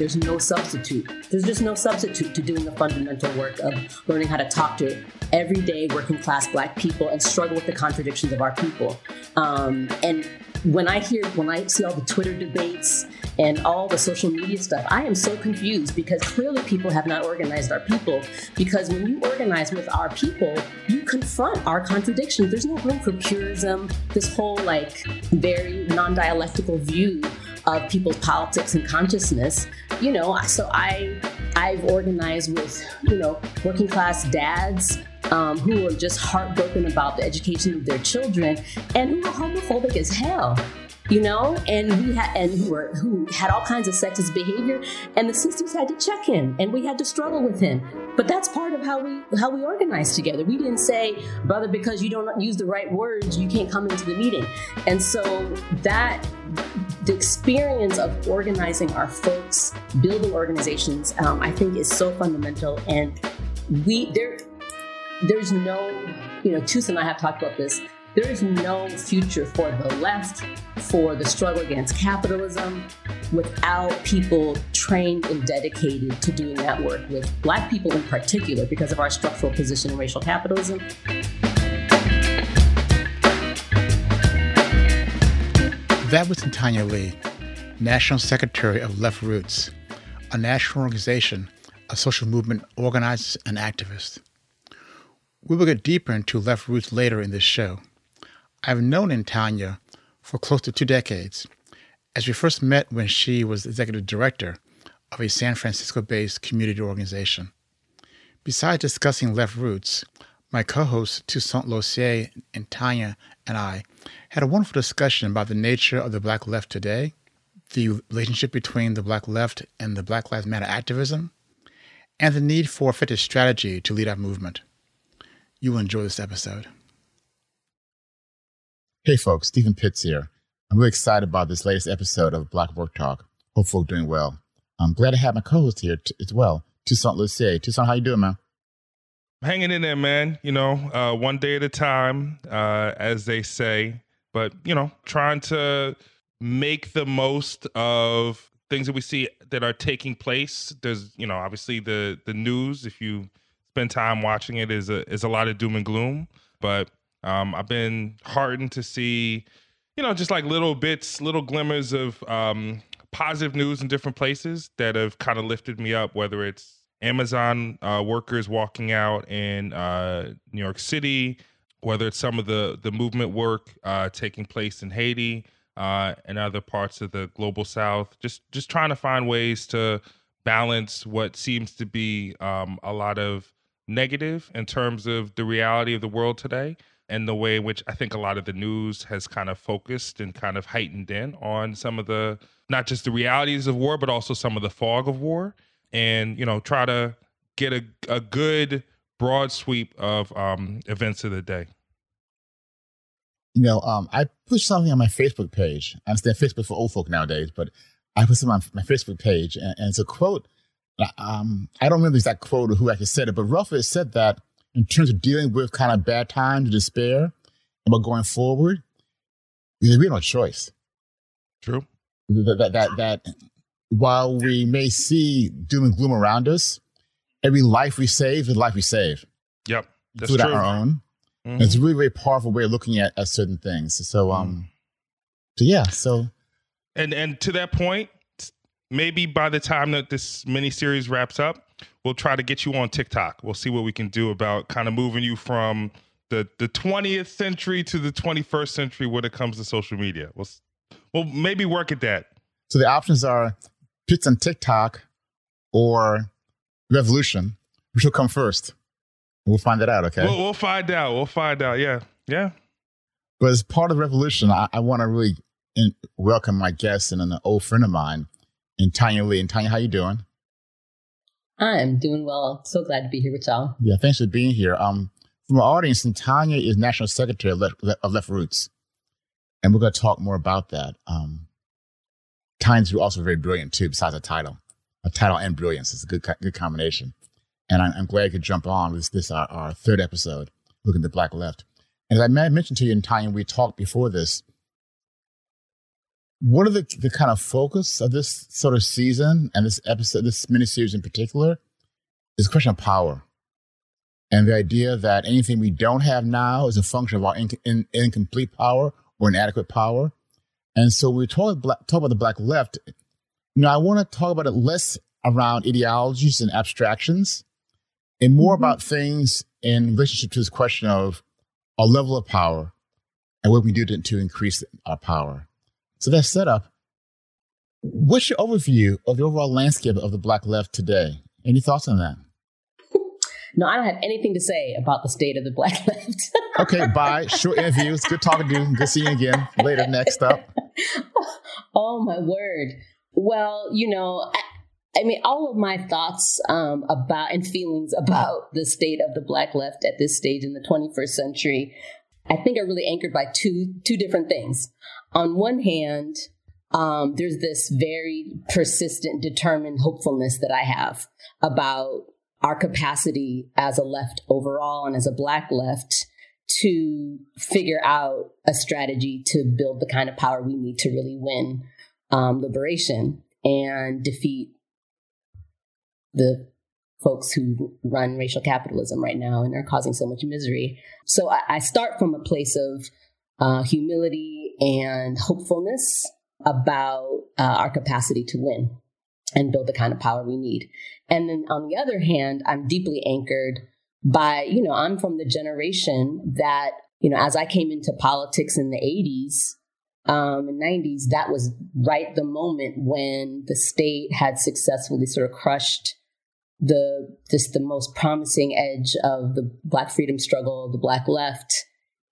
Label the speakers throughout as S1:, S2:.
S1: there's no substitute. There's just no substitute to doing the fundamental work of learning how to talk to everyday working class black people and struggle with the contradictions of our people. Um, and when I hear, when I see all the Twitter debates and all the social media stuff, I am so confused because clearly people have not organized our people. Because when you organize with our people, you confront our contradictions. There's no room for purism, this whole like very non dialectical view of people's politics and consciousness. You know, so I I've organized with you know working class dads um, who are just heartbroken about the education of their children and who are homophobic as hell you know, and we had and who were who had all kinds of sexist behavior, and the sisters had to check him, and we had to struggle with him. But that's part of how we how we organized together. We didn't say, brother, because you don't use the right words, you can't come into the meeting. And so that the experience of organizing our folks, building organizations, um, I think is so fundamental. And we there, there's no, you know, Tus and I have talked about this. There is no future for the left, for the struggle against capitalism, without people trained and dedicated to doing that work with Black people in particular because of our structural position in racial capitalism.
S2: That was Tanya Lee, National Secretary of Left Roots, a national organization a social movement organizers and activists. We will get deeper into Left Roots later in this show. I've known Tanya for close to two decades, as we first met when she was executive director of a San Francisco based community organization. Besides discussing left roots, my co hosts Toussaint Losier and Tanya and I had a wonderful discussion about the nature of the Black left today, the relationship between the Black left and the Black Lives Matter activism, and the need for effective strategy to lead our movement. You will enjoy this episode. Hey folks, Steven Pitts here. I'm really excited about this latest episode of Black Work Talk. Hope folk doing well. I'm glad to have my co-host here t- as well, Toussaint Losier. Toussaint, how you doing, man?
S3: Hanging in there, man. You know, uh, one day at a time, uh, as they say. But you know, trying to make the most of things that we see that are taking place. There's, you know, obviously the the news. If you spend time watching it, is a is a lot of doom and gloom. But um, I've been heartened to see, you know, just like little bits, little glimmers of um, positive news in different places that have kind of lifted me up, whether it's Amazon uh, workers walking out in uh, New York City, whether it's some of the, the movement work uh, taking place in Haiti uh, and other parts of the global south, just, just trying to find ways to balance what seems to be um, a lot of negative in terms of the reality of the world today and the way in which I think a lot of the news has kind of focused and kind of heightened in on some of the not just the realities of war, but also some of the fog of war, and you know try to get a a good broad sweep of um, events of the day.
S2: You know, um, I put something on my Facebook page. I understand Facebook for old folk nowadays, but I put something on my Facebook page, and, and it's a quote. Um, I don't remember the exact quote or who actually said it, but roughly it said that in terms of dealing with kind of bad times, despair, about going forward, we have no choice.
S3: True.
S2: That, that, that, that while we may see doom and gloom around us, every life we save is life we save.
S3: Yep.
S2: That's true. our own. Mm-hmm. It's a really, very powerful way of looking at, at certain things. So, um, mm. so yeah, so.
S3: And, and to that point, maybe by the time that this mini series wraps up, we'll try to get you on TikTok. We'll see what we can do about kind of moving you from the the 20th century to the 21st century when it comes to social media. We'll we'll maybe work at that.
S2: So the options are Pitts on TikTok or Revolution. Which will come first? We'll find that out. Okay.
S3: We'll, we'll find out. We'll find out. Yeah. Yeah.
S2: But as part of Revolution, I, I want to really in, welcome my guest and an old friend of mine, and Tanya Lee. And Tanya, how you doing?
S1: I'm doing well. So glad to be here with y'all.
S2: Yeah, thanks for being here. Um, from our audience, Tanya is National Secretary of Left, of Left Roots, and we're going to talk more about that. Um, Tanya's also very brilliant too, besides a title. A title and brilliance is a good good combination. And I'm, I'm glad I could jump on with this our, our third episode, looking at the Black Left. And as I mentioned to you in Tanya, we talked before this. One of the, the kind of focus of this sort of season and this episode, this miniseries in particular, is a question of power. And the idea that anything we don't have now is a function of our in, in, incomplete power or inadequate power. And so we talk, talk about the Black left. You know, I want to talk about it less around ideologies and abstractions and more mm-hmm. about things in relationship to this question of our level of power and what we do to, to increase our power. So that setup, what's your overview of the overall landscape of the Black left today? Any thoughts on that?
S1: No, I don't have anything to say about the state of the Black left.
S2: okay, bye. Short interview. It's good talking to you. Good seeing you again later. Next up.
S1: Oh my word. Well, you know, I, I mean, all of my thoughts um, about and feelings about the state of the Black left at this stage in the 21st century, I think are really anchored by two two different things. On one hand, um, there's this very persistent, determined hopefulness that I have about our capacity as a left overall and as a Black left to figure out a strategy to build the kind of power we need to really win um, liberation and defeat the folks who run racial capitalism right now and are causing so much misery. So I, I start from a place of uh, humility and hopefulness about uh, our capacity to win and build the kind of power we need. And then on the other hand, I'm deeply anchored by, you know, I'm from the generation that, you know, as I came into politics in the 80s, um, and 90s, that was right the moment when the state had successfully sort of crushed the just the most promising edge of the black freedom struggle, the black left.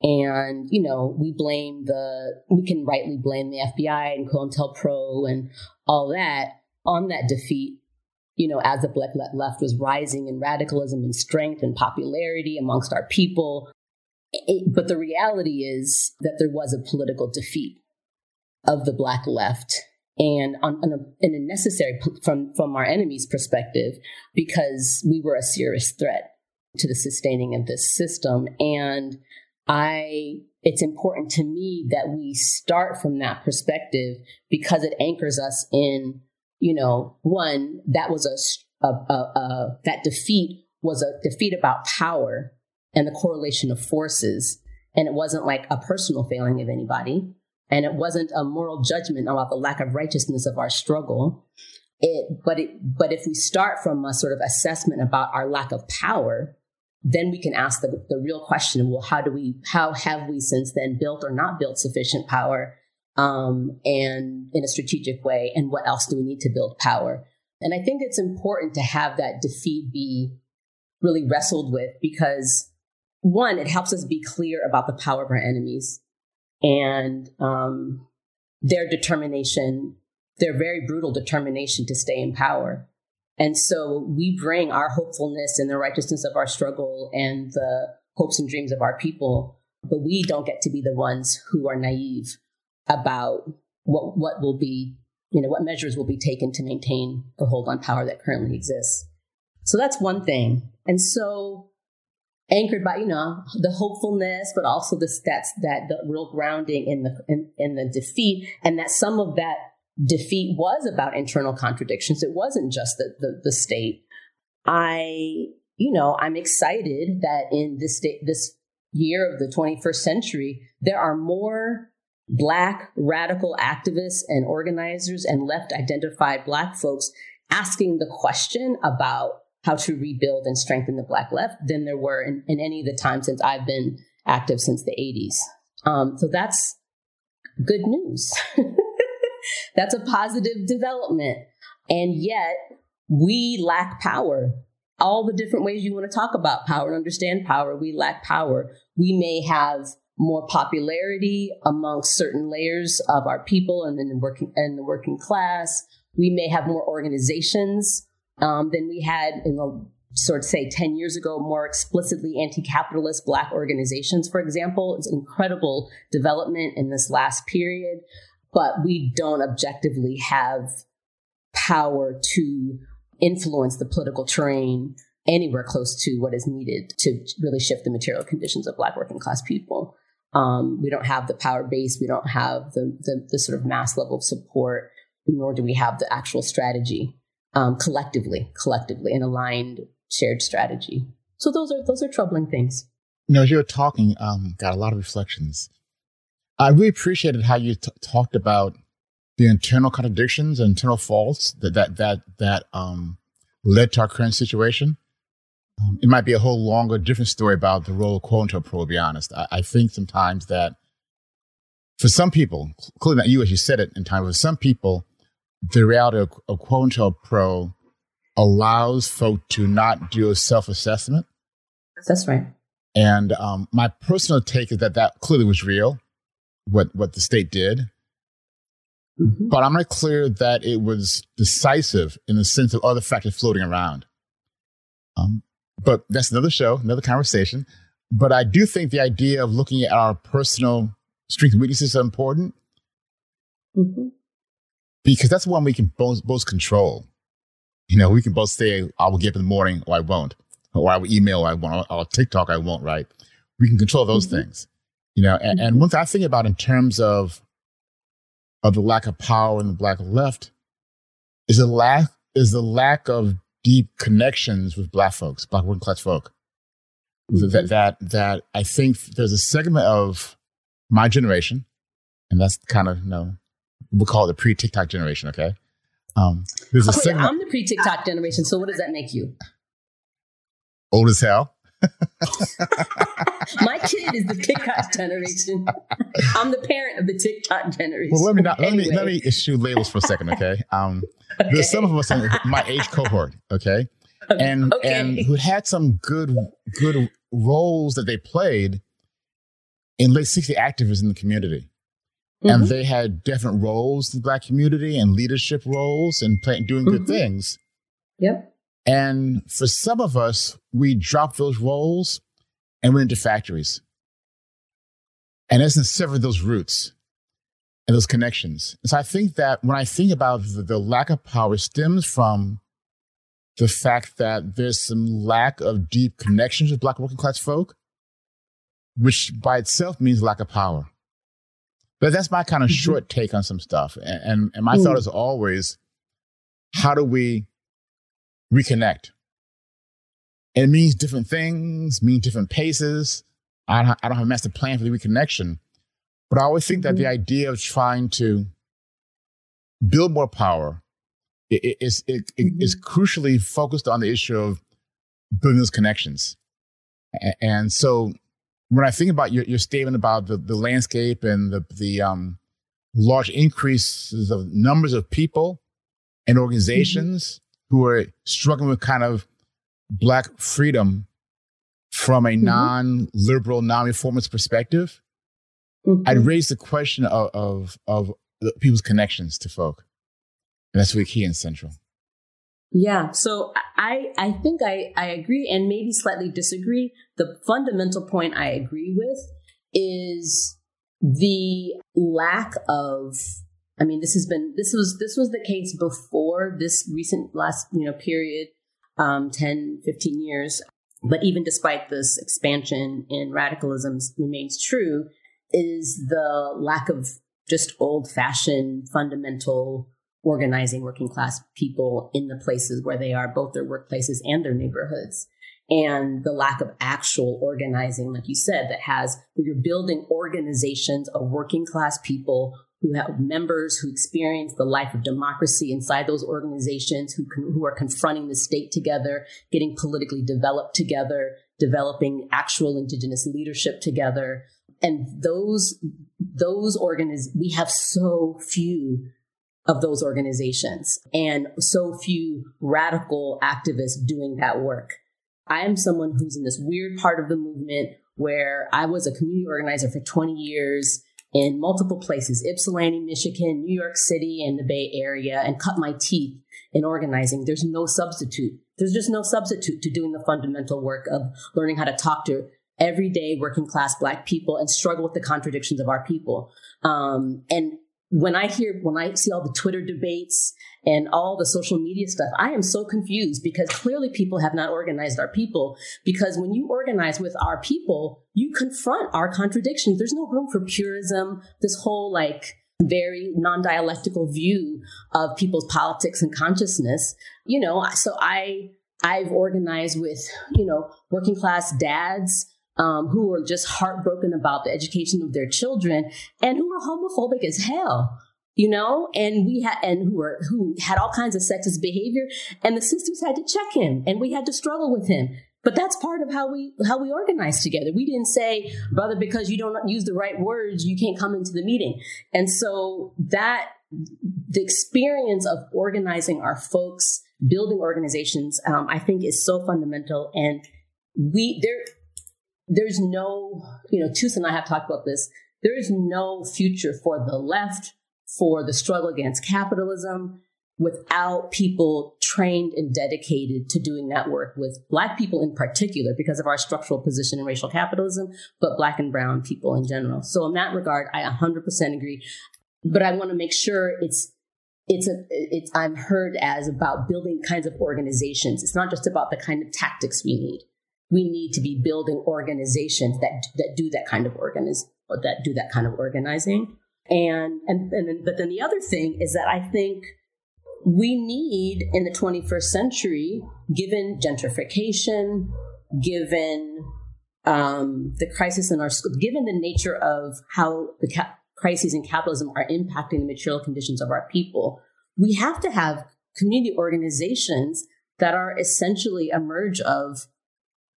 S1: And, you know, we blame the, we can rightly blame the FBI and COINTELPRO and all that on that defeat, you know, as the black left was rising in radicalism and strength and popularity amongst our people. It, but the reality is that there was a political defeat of the black left and on, on, a, in a necessary from from our enemy's perspective because we were a serious threat to the sustaining of this system and i it's important to me that we start from that perspective because it anchors us in you know one that was a, a, a, a that defeat was a defeat about power and the correlation of forces and it wasn't like a personal failing of anybody and it wasn't a moral judgment about the lack of righteousness of our struggle. It, but it, but if we start from a sort of assessment about our lack of power, then we can ask the, the real question: Well, how do we, how have we since then built or not built sufficient power, um, and in a strategic way? And what else do we need to build power? And I think it's important to have that defeat be really wrestled with because one, it helps us be clear about the power of our enemies and um, their determination, their very brutal determination to stay in power. And so we bring our hopefulness and the righteousness of our struggle and the hopes and dreams of our people, but we don't get to be the ones who are naive about what what will be, you know, what measures will be taken to maintain the hold on power that currently exists. So that's one thing. And so anchored by you know the hopefulness but also the stats that the real grounding in the in, in, the defeat and that some of that defeat was about internal contradictions it wasn't just the, the, the state i you know i'm excited that in this state this year of the 21st century there are more black radical activists and organizers and left identified black folks asking the question about how to rebuild and strengthen the Black left than there were in, in any of the time since I've been active since the 80s. Um, so that's good news. that's a positive development. And yet we lack power. All the different ways you want to talk about power and understand power, we lack power. We may have more popularity amongst certain layers of our people and then the working and the working class. We may have more organizations um, than we had in the sort of say 10 years ago, more explicitly anti-capitalist black organizations, for example. It's incredible development in this last period, but we don't objectively have power to influence the political terrain anywhere close to what is needed to really shift the material conditions of black working class people. Um, we don't have the power base. We don't have the, the, the sort of mass level of support, nor do we have the actual strategy um, collectively, collectively, an aligned shared strategy. So those are those are troubling things.
S2: You know, as you were talking, um, got a lot of reflections. I really appreciated how you t- talked about the internal contradictions internal faults that that that that um, led to our current situation. Um, it might be a whole longer, different story about the role of quote pro. To be honest, I, I, think sometimes that for some people, including not you as you said it in time, for some people, the reality of, of quote pro allows folk to not do a self assessment.
S1: That's right.
S2: And um, my personal take is that that clearly was real, what what the state did. Mm-hmm. But I'm not clear that it was decisive in the sense of other factors floating around. Um, but that's another show, another conversation. But I do think the idea of looking at our personal strengths and weaknesses is important mm-hmm. because that's one we can both, both control. You know, we can both say, I will get up in the morning or I won't, or I will email or I won't, or I'll TikTok I won't, right? We can control those mm-hmm. things. You know, and, and mm-hmm. one thing I think about in terms of of the lack of power in the black left is the lack is the lack of deep connections with black folks, black working class folk. Mm-hmm. That that that I think there's a segment of my generation, and that's kind of you know we'll call it the pre TikTok generation. Okay,
S1: um, there's a oh, segment. I'm the pre TikTok generation, so what does that make you?
S2: Old as hell.
S1: My kid is the TikTok generation. I'm the parent of the TikTok generation.
S2: Well, let me not, anyway. let me let me issue labels for a second, okay? Um, okay. There's some of us in my age cohort, okay, and okay. and who had some good good roles that they played in late 60 activists in the community. Mm-hmm. And they had different roles in the black community and leadership roles and play, doing mm-hmm. good things.
S1: Yep.
S2: And for some of us, we dropped those roles and went into factories. And as severed those roots and those connections. And so I think that when I think about the, the lack of power stems from the fact that there's some lack of deep connections with Black working class folk, which by itself means lack of power. But that's my kind of mm-hmm. short take on some stuff. And, and, and my mm. thought is always, how do we reconnect. And it means different things, means different paces. I don't, I don't have a master plan for the reconnection, but I always think mm-hmm. that the mm-hmm. idea of trying to build more power is it, it, mm-hmm. is crucially focused on the issue of building those connections. And so when I think about your, your statement about the, the landscape and the, the um, large increases of numbers of people and mm-hmm. organizations, who are struggling with kind of black freedom from a mm-hmm. non-liberal, non-reformist perspective, mm-hmm. I'd raise the question of, of, of people's connections to folk. And that's really key and central.
S1: Yeah. So I, I think I, I agree and maybe slightly disagree. The fundamental point I agree with is the lack of I mean, this has been this was this was the case before this recent last you know period, um, 10, 15 years. But even despite this expansion in radicalism remains true, is the lack of just old fashioned fundamental organizing working class people in the places where they are, both their workplaces and their neighborhoods. And the lack of actual organizing, like you said, that has where you're building organizations of working class people who have members who experience the life of democracy inside those organizations, who, who are confronting the state together, getting politically developed together, developing actual indigenous leadership together. And those, those organiz- we have so few of those organizations and so few radical activists doing that work. I am someone who's in this weird part of the movement where I was a community organizer for 20 years in multiple places, Ypsilanti, Michigan, New York City, and the Bay Area, and cut my teeth in organizing. There's no substitute. There's just no substitute to doing the fundamental work of learning how to talk to everyday working class Black people and struggle with the contradictions of our people. Um, and when I hear, when I see all the Twitter debates and all the social media stuff, I am so confused because clearly people have not organized our people. Because when you organize with our people, you confront our contradictions. There's no room for purism, this whole like very non dialectical view of people's politics and consciousness. You know, so I, I've organized with, you know, working class dads um, who are just heartbroken about the education of their children and who are homophobic as hell you know? And we had and who were who had all kinds of sexist behavior and the sisters had to check him and we had to struggle with him. But that's part of how we how we organize together. We didn't say brother because you don't use the right words you can't come into the meeting. And so that the experience of organizing our folks building organizations um, i think is so fundamental and we there there's no, you know, Tus and I have talked about this. There is no future for the left, for the struggle against capitalism, without people trained and dedicated to doing that work with Black people in particular, because of our structural position in racial capitalism, but Black and Brown people in general. So, in that regard, I 100% agree. But I want to make sure it's it's a it's I'm heard as about building kinds of organizations. It's not just about the kind of tactics we need we need to be building organizations that that do that kind of organiz that do that kind of organizing. And and, and but then the other thing is that I think we need in the 21st century, given gentrification, given um, the crisis in our school, given the nature of how the ca- crises in capitalism are impacting the material conditions of our people, we have to have community organizations that are essentially a merge of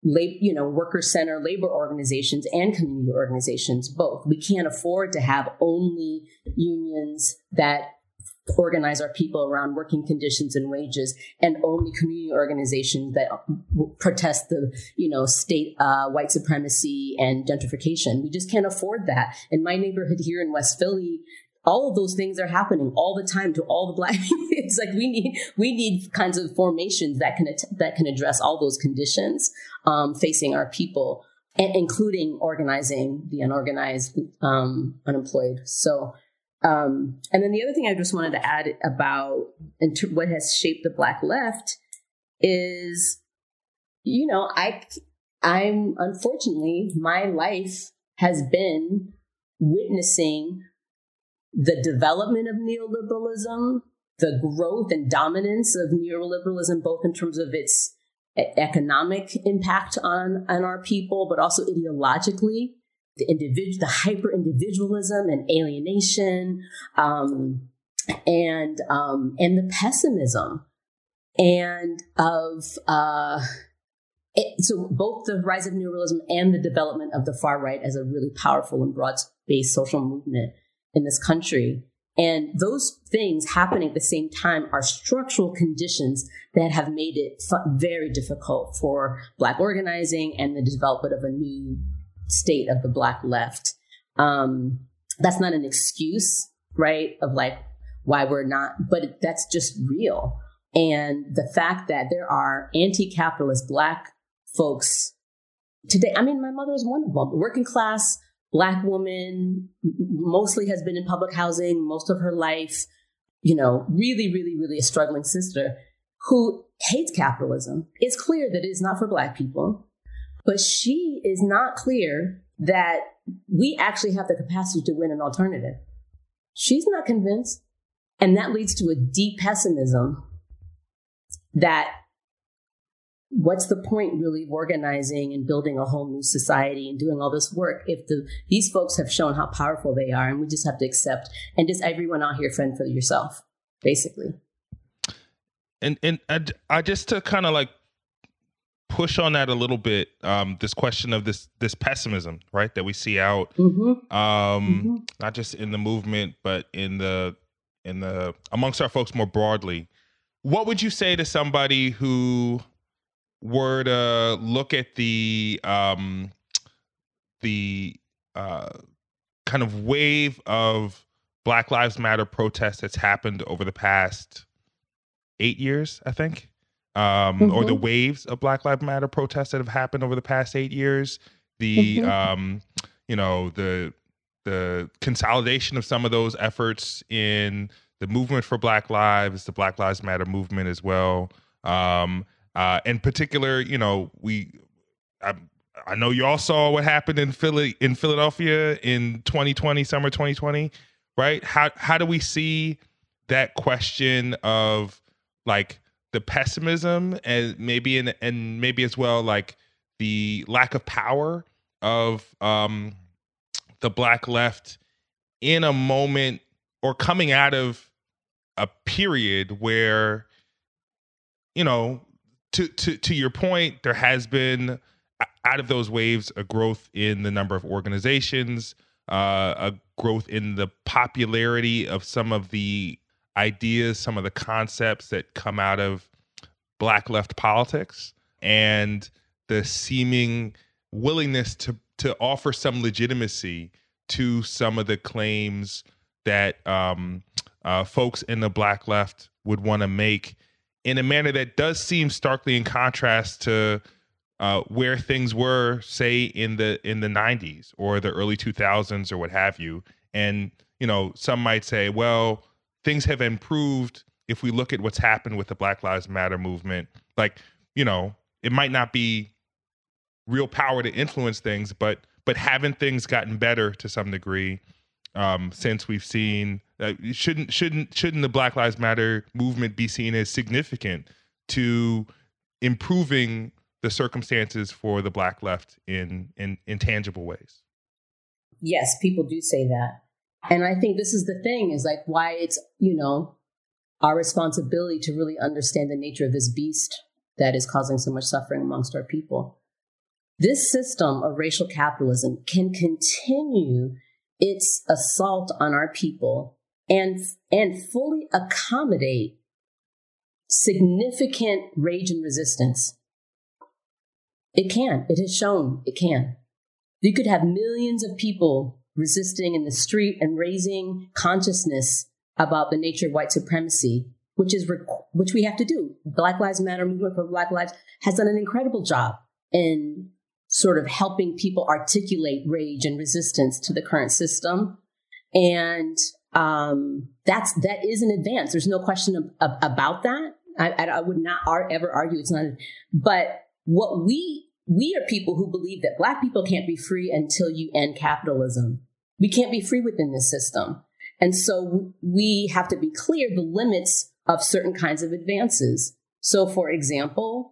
S1: lab, you know, worker center labor organizations and community organizations, both. We can't afford to have only unions that organize our people around working conditions and wages and only community organizations that protest the you know state uh, white supremacy and gentrification we just can't afford that in my neighborhood here in west philly all of those things are happening all the time to all the black people. it's like we need we need kinds of formations that can that can address all those conditions um, facing our people, and including organizing the unorganized, um, unemployed. So, um, and then the other thing I just wanted to add about what has shaped the black left is, you know, I I'm unfortunately my life has been witnessing the development of neoliberalism, the growth and dominance of neoliberalism, both in terms of its economic impact on, on our people, but also ideologically, the individual, the hyper individualism and alienation, um, and um, and the pessimism, and of uh, it, so both the rise of neoliberalism and the development of the far right as a really powerful and broad based social movement in this country. And those things happening at the same time are structural conditions that have made it very difficult for Black organizing and the development of a new state of the Black left. Um, that's not an excuse, right? Of like why we're not, but that's just real. And the fact that there are anti capitalist Black folks today, I mean, my mother is one of them, working class black woman, mostly has been in public housing most of her life, you know, really, really, really a struggling sister who hates capitalism. It's clear that it is not for black people, but she is not clear that we actually have the capacity to win an alternative. She's not convinced. And that leads to a deep pessimism that what's the point really of organizing and building a whole new society and doing all this work if the these folks have shown how powerful they are and we just have to accept and just everyone out here fend for yourself basically
S3: and and i, I just to kind of like push on that a little bit um this question of this this pessimism right that we see out mm-hmm. um mm-hmm. not just in the movement but in the in the amongst our folks more broadly what would you say to somebody who were to look at the um, the uh, kind of wave of Black Lives Matter protests that's happened over the past eight years, I think, um, mm-hmm. or the mm-hmm. waves of Black Lives Matter protests that have happened over the past eight years. The mm-hmm. um, you know the the consolidation of some of those efforts in the movement for Black Lives, the Black Lives Matter movement as well. Um, uh, in particular, you know, we I, I know you all saw what happened in Philly in Philadelphia in 2020, summer 2020, right? How how do we see that question of like the pessimism and maybe in and maybe as well like the lack of power of um the black left in a moment or coming out of a period where you know to to to your point there has been out of those waves a growth in the number of organizations uh, a growth in the popularity of some of the ideas some of the concepts that come out of black left politics and the seeming willingness to to offer some legitimacy to some of the claims that um, uh, folks in the black left would want to make in a manner that does seem starkly in contrast to uh, where things were, say in the in the 90s or the early 2000s or what have you. And you know, some might say, well, things have improved if we look at what's happened with the Black Lives Matter movement. Like, you know, it might not be real power to influence things, but but haven't things gotten better to some degree um, since we've seen uh, shouldn't shouldn't shouldn't the Black Lives Matter movement be seen as significant to improving the circumstances for the black left in in intangible ways?
S1: Yes, people do say that. And I think this is the thing is like why it's, you know, our responsibility to really understand the nature of this beast that is causing so much suffering amongst our people. This system of racial capitalism can continue its assault on our people and, and fully accommodate significant rage and resistance. It can. It has shown it can. You could have millions of people resisting in the street and raising consciousness about the nature of white supremacy, which is which we have to do. Black Lives Matter movement for Black Lives has done an incredible job in sort of helping people articulate rage and resistance to the current system. And um, that's that is an advance. There's no question of, of, about that. I, I, would not ever argue it's not. But what we we are people who believe that Black people can't be free until you end capitalism. We can't be free within this system, and so we have to be clear the limits of certain kinds of advances. So, for example,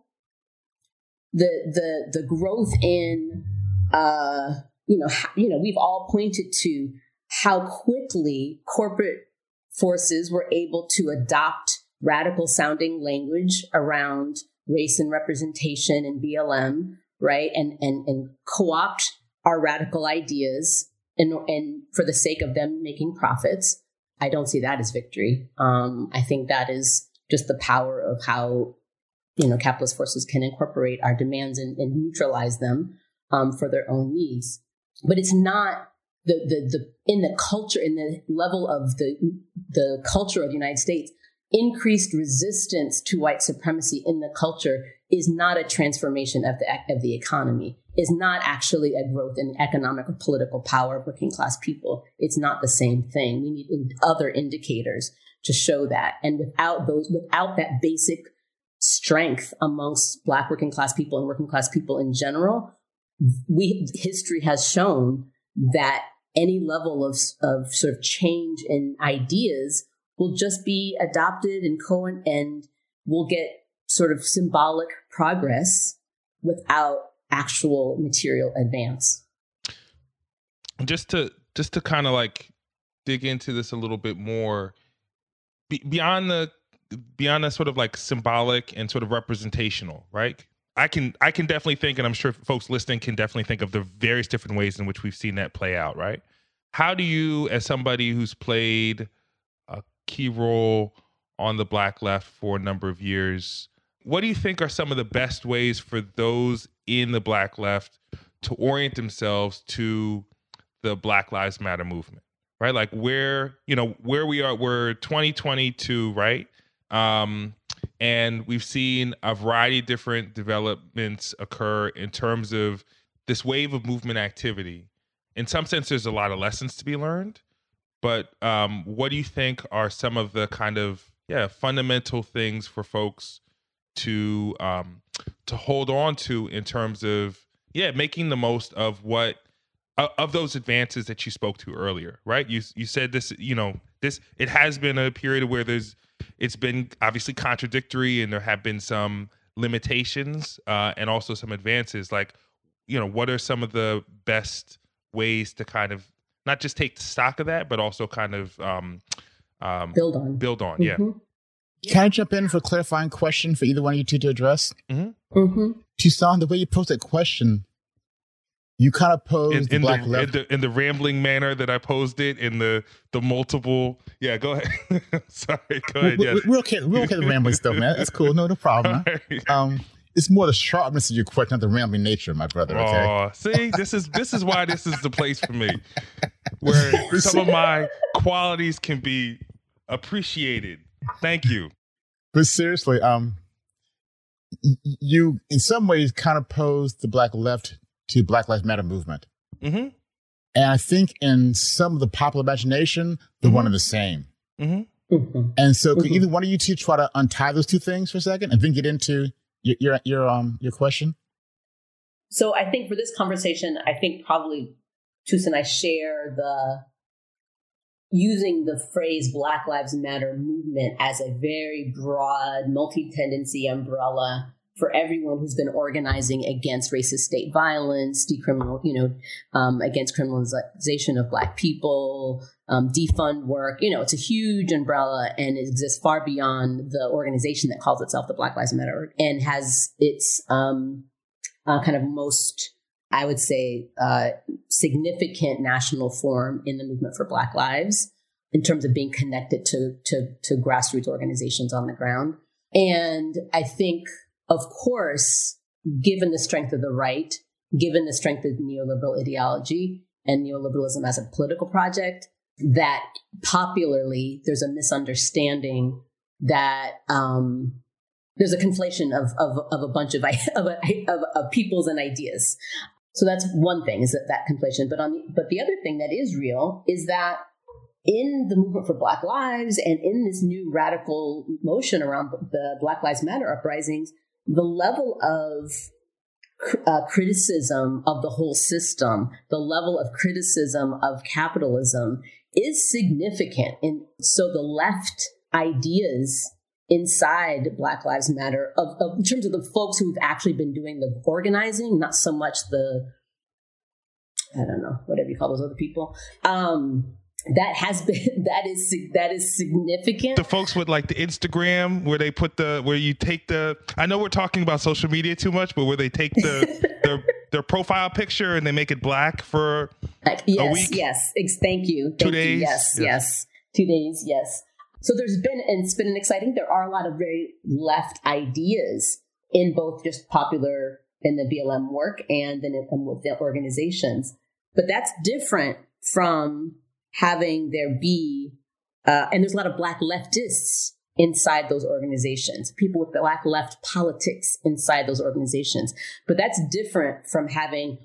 S1: the the the growth in uh, you know you know we've all pointed to how quickly corporate forces were able to adopt radical sounding language around race and representation and BLM, right? And and and co-opt our radical ideas and and for the sake of them making profits. I don't see that as victory. Um, I think that is just the power of how you know, capitalist forces can incorporate our demands and, and neutralize them um, for their own needs. But it's not the, the, the, in the culture, in the level of the, the culture of the United States, increased resistance to white supremacy in the culture is not a transformation of the, of the economy, is not actually a growth in economic or political power of working class people. It's not the same thing. We need other indicators to show that. And without those, without that basic strength amongst black working class people and working class people in general we history has shown that any level of, of sort of change in ideas will just be adopted and co and will get sort of symbolic progress without actual material advance.
S3: Just to just to kind of like dig into this a little bit more be, beyond the beyond that sort of like symbolic and sort of representational, right? I can I can definitely think, and I'm sure folks listening can definitely think of the various different ways in which we've seen that play out, right? How do you, as somebody who's played a key role on the black left for a number of years, what do you think are some of the best ways for those in the black left to orient themselves to the Black Lives Matter movement? Right? Like where, you know, where we are, we're 2022, right? Um, and we've seen a variety of different developments occur in terms of this wave of movement activity in some sense, there's a lot of lessons to be learned. But um, what do you think are some of the kind of yeah fundamental things for folks to um, to hold on to in terms of yeah making the most of what of those advances that you spoke to earlier, right? You you said this, you know, this it has been a period where there's it's been obviously contradictory and there have been some limitations uh, and also some advances. Like, you know, what are some of the best ways to kind of not just take stock of that, but also kind of um, um,
S1: build on.
S3: Build on, yeah.
S2: Mm-hmm. Can I jump in for a clarifying question for either one of you two to address?
S1: Mm-hmm. Mm-hmm.
S2: Toussaint, the way you posed that question, you kind of posed
S3: in,
S2: the
S3: in
S2: black
S3: the,
S2: left
S3: in the, in the rambling manner that I posed it in the the multiple. Yeah, go ahead. Sorry, go ahead.
S2: We're,
S3: yes.
S2: we're okay. We're okay with rambling stuff, man. That's cool. No, no problem. Right. Um, it's more the sharpness of your question, not the rambling nature, my brother. Okay.
S3: Oh, see, this is this is why this is the place for me, where some of my qualities can be appreciated. Thank you.
S2: But seriously, um, you in some ways kind of posed the black left to Black Lives Matter movement,
S3: mm-hmm.
S2: and I think in some of the popular imagination, they're
S3: mm-hmm.
S2: one and the same.
S3: Mm-hmm.
S1: mm-hmm.
S2: And so, could
S1: Mm-hmm.
S2: either one of you two try to untie those two things for a second, and then get into your your, your um your question?
S1: So I think for this conversation, I think probably Tus and I share the using the phrase Black Lives Matter movement as a very broad, multi-tendency umbrella for everyone who's been organizing against racist state violence, decriminal, you know, um, against criminalization of Black people, um, defund work. You know, it's a huge umbrella and it exists far beyond the organization that calls itself the Black Lives Matter and has its um, uh, kind of most, I would say, uh, significant national form in the movement for Black Lives in terms of being connected to, to, to grassroots organizations on the ground. And I think, of course, given the strength of the right, given the strength of neoliberal ideology and neoliberalism as a political project, that popularly there's a misunderstanding that um, there's a conflation of, of, of a bunch of, of, of, of peoples and ideas. So that's one thing is that, that conflation. But on the, but the other thing that is real is that in the movement for Black Lives and in this new radical motion around the Black Lives Matter uprisings, the level of uh, criticism of the whole system, the level of criticism of capitalism is significant. And so the left ideas inside Black Lives Matter, of, of, in terms of the folks who've actually been doing the organizing, not so much the, I don't know, whatever you call those other people. Um, that has been that is that is significant.
S3: The folks with like the Instagram where they put the where you take the I know we're talking about social media too much, but where they take the their their profile picture and they make it black for
S1: like, yes,
S3: a week.
S1: Yes, thank you. Thank
S3: Two
S1: you.
S3: days.
S1: Yes,
S3: yes,
S1: yes, two days. Yes. So there's been and it's been an exciting. There are a lot of very left ideas in both just popular in the BLM work and then in with the organizations, but that's different from having there be, uh, and there's a lot of black leftists inside those organizations, people with black left politics inside those organizations. But that's different from having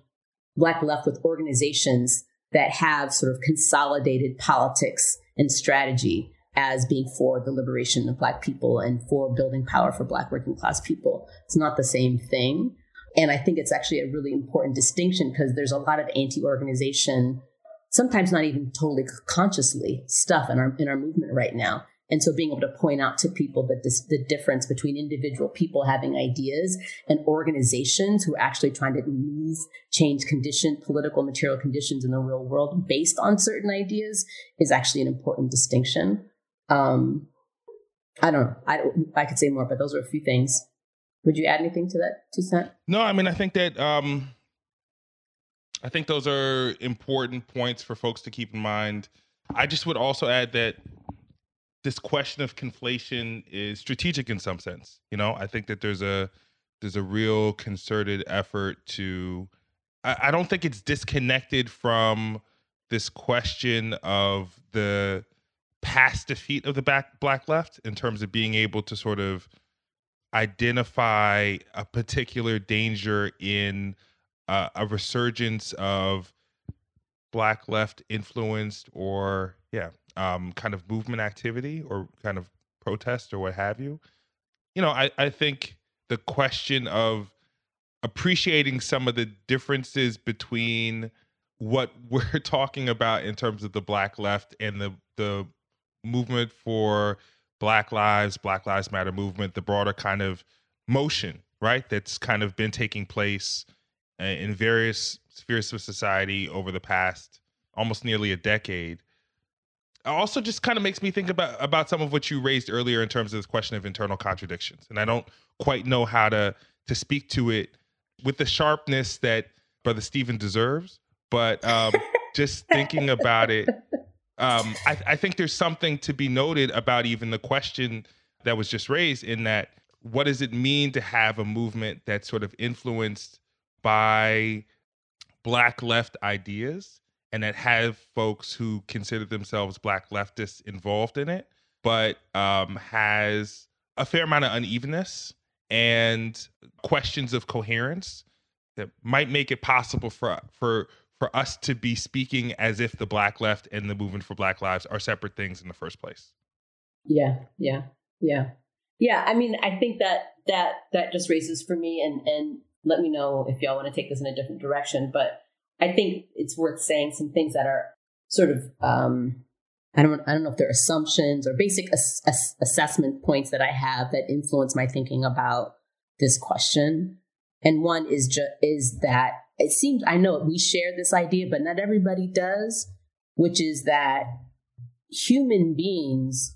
S1: black left with organizations that have sort of consolidated politics and strategy as being for the liberation of black people and for building power for black working class people. It's not the same thing. And I think it's actually a really important distinction because there's a lot of anti-organization sometimes not even totally consciously stuff in our in our movement right now. And so being able to point out to people that this, the difference between individual people having ideas and organizations who are actually trying to move, change condition, political material conditions in the real world based on certain ideas is actually an important distinction. Um, I don't know. I, I could say more, but those are a few things. Would you add anything to that, Toussaint?
S3: No, I mean, I think that, um, I think those are important points for folks to keep in mind. I just would also add that this question of conflation is strategic in some sense. You know, I think that there's a there's a real concerted effort to. I, I don't think it's disconnected from this question of the past defeat of the back black left in terms of being able to sort of identify a particular danger in uh, a resurgence of black left influenced or yeah um, kind of movement activity or kind of protest or what have you. You know i, I think the question of appreciating some of the differences between what we're talking about in terms of the black left and the the movement for black lives black lives matter movement the broader kind of motion right that's kind of been taking place in various spheres of society over the past almost nearly a decade also just kind of makes me think about about some of what you raised earlier in terms of this question of internal contradictions. And i don't quite know how to to speak to it with the sharpness that brother Steven deserves but um just thinking about it um I, I think there's something to be noted about even the question that was just raised in that what does it mean to have a movement that's sort of influenced by black left ideas and that have folks who consider themselves black leftists involved in it, but um, has a fair amount of unevenness and questions of coherence that might make it possible for for for us to be speaking as if the black left and the movement for black lives are separate things in the first place.
S1: Yeah, yeah, yeah. Yeah, I mean, I think that that that just raises for me and and let me know if y'all want to take this in a different direction, but I think it's worth saying some things that are sort of um, I don't I don't know if they're assumptions or basic ass- ass- assessment points that I have that influence my thinking about this question. And one is just is that it seems I know we share this idea, but not everybody does, which is that human beings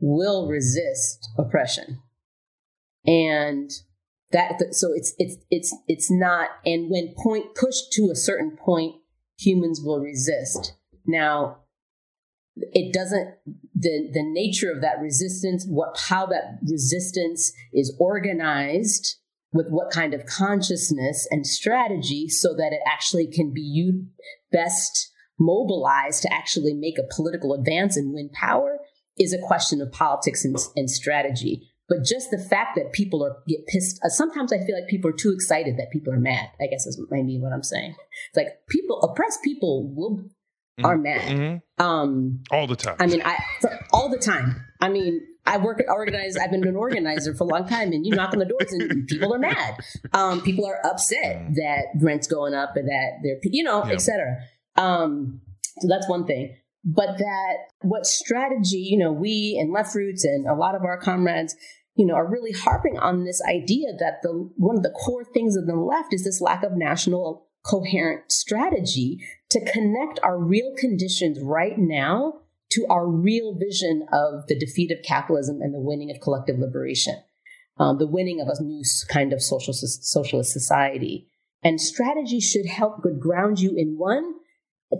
S1: will resist oppression. And that so it's it's it's it's not and when point pushed to a certain point humans will resist. Now it doesn't the the nature of that resistance what how that resistance is organized with what kind of consciousness and strategy so that it actually can be you best mobilized to actually make a political advance and win power is a question of politics and, and strategy but just the fact that people are get pissed. Uh, sometimes I feel like people are too excited that people are mad. I guess is maybe what I'm saying. It's like people, oppressed people will mm-hmm. are mad mm-hmm.
S3: um, all the time.
S1: I mean, I all the time. I mean, I work organized. I've been an organizer for a long time, and you knock on the doors, and people are mad. Um, people are upset mm. that rent's going up, and that they're you know, yeah. etc. Um, so that's one thing but that what strategy, you know, we and Left Roots and a lot of our comrades you know, are really harping on this idea that the one of the core things of the left is this lack of national coherent strategy to connect our real conditions right now to our real vision of the defeat of capitalism and the winning of collective liberation, um, the winning of a new kind of social socialist society. And strategy should help ground you in one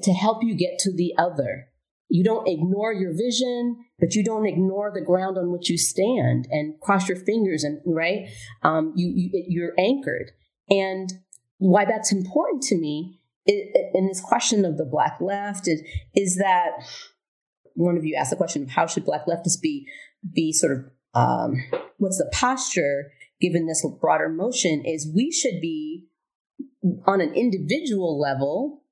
S1: to help you get to the other. You don't ignore your vision, but you don't ignore the ground on which you stand and cross your fingers and right. Um, you, you you're anchored, and why that's important to me in this question of the black left is, is that one of you asked the question of how should black leftists be be sort of um, what's the posture given this broader motion is we should be on an individual level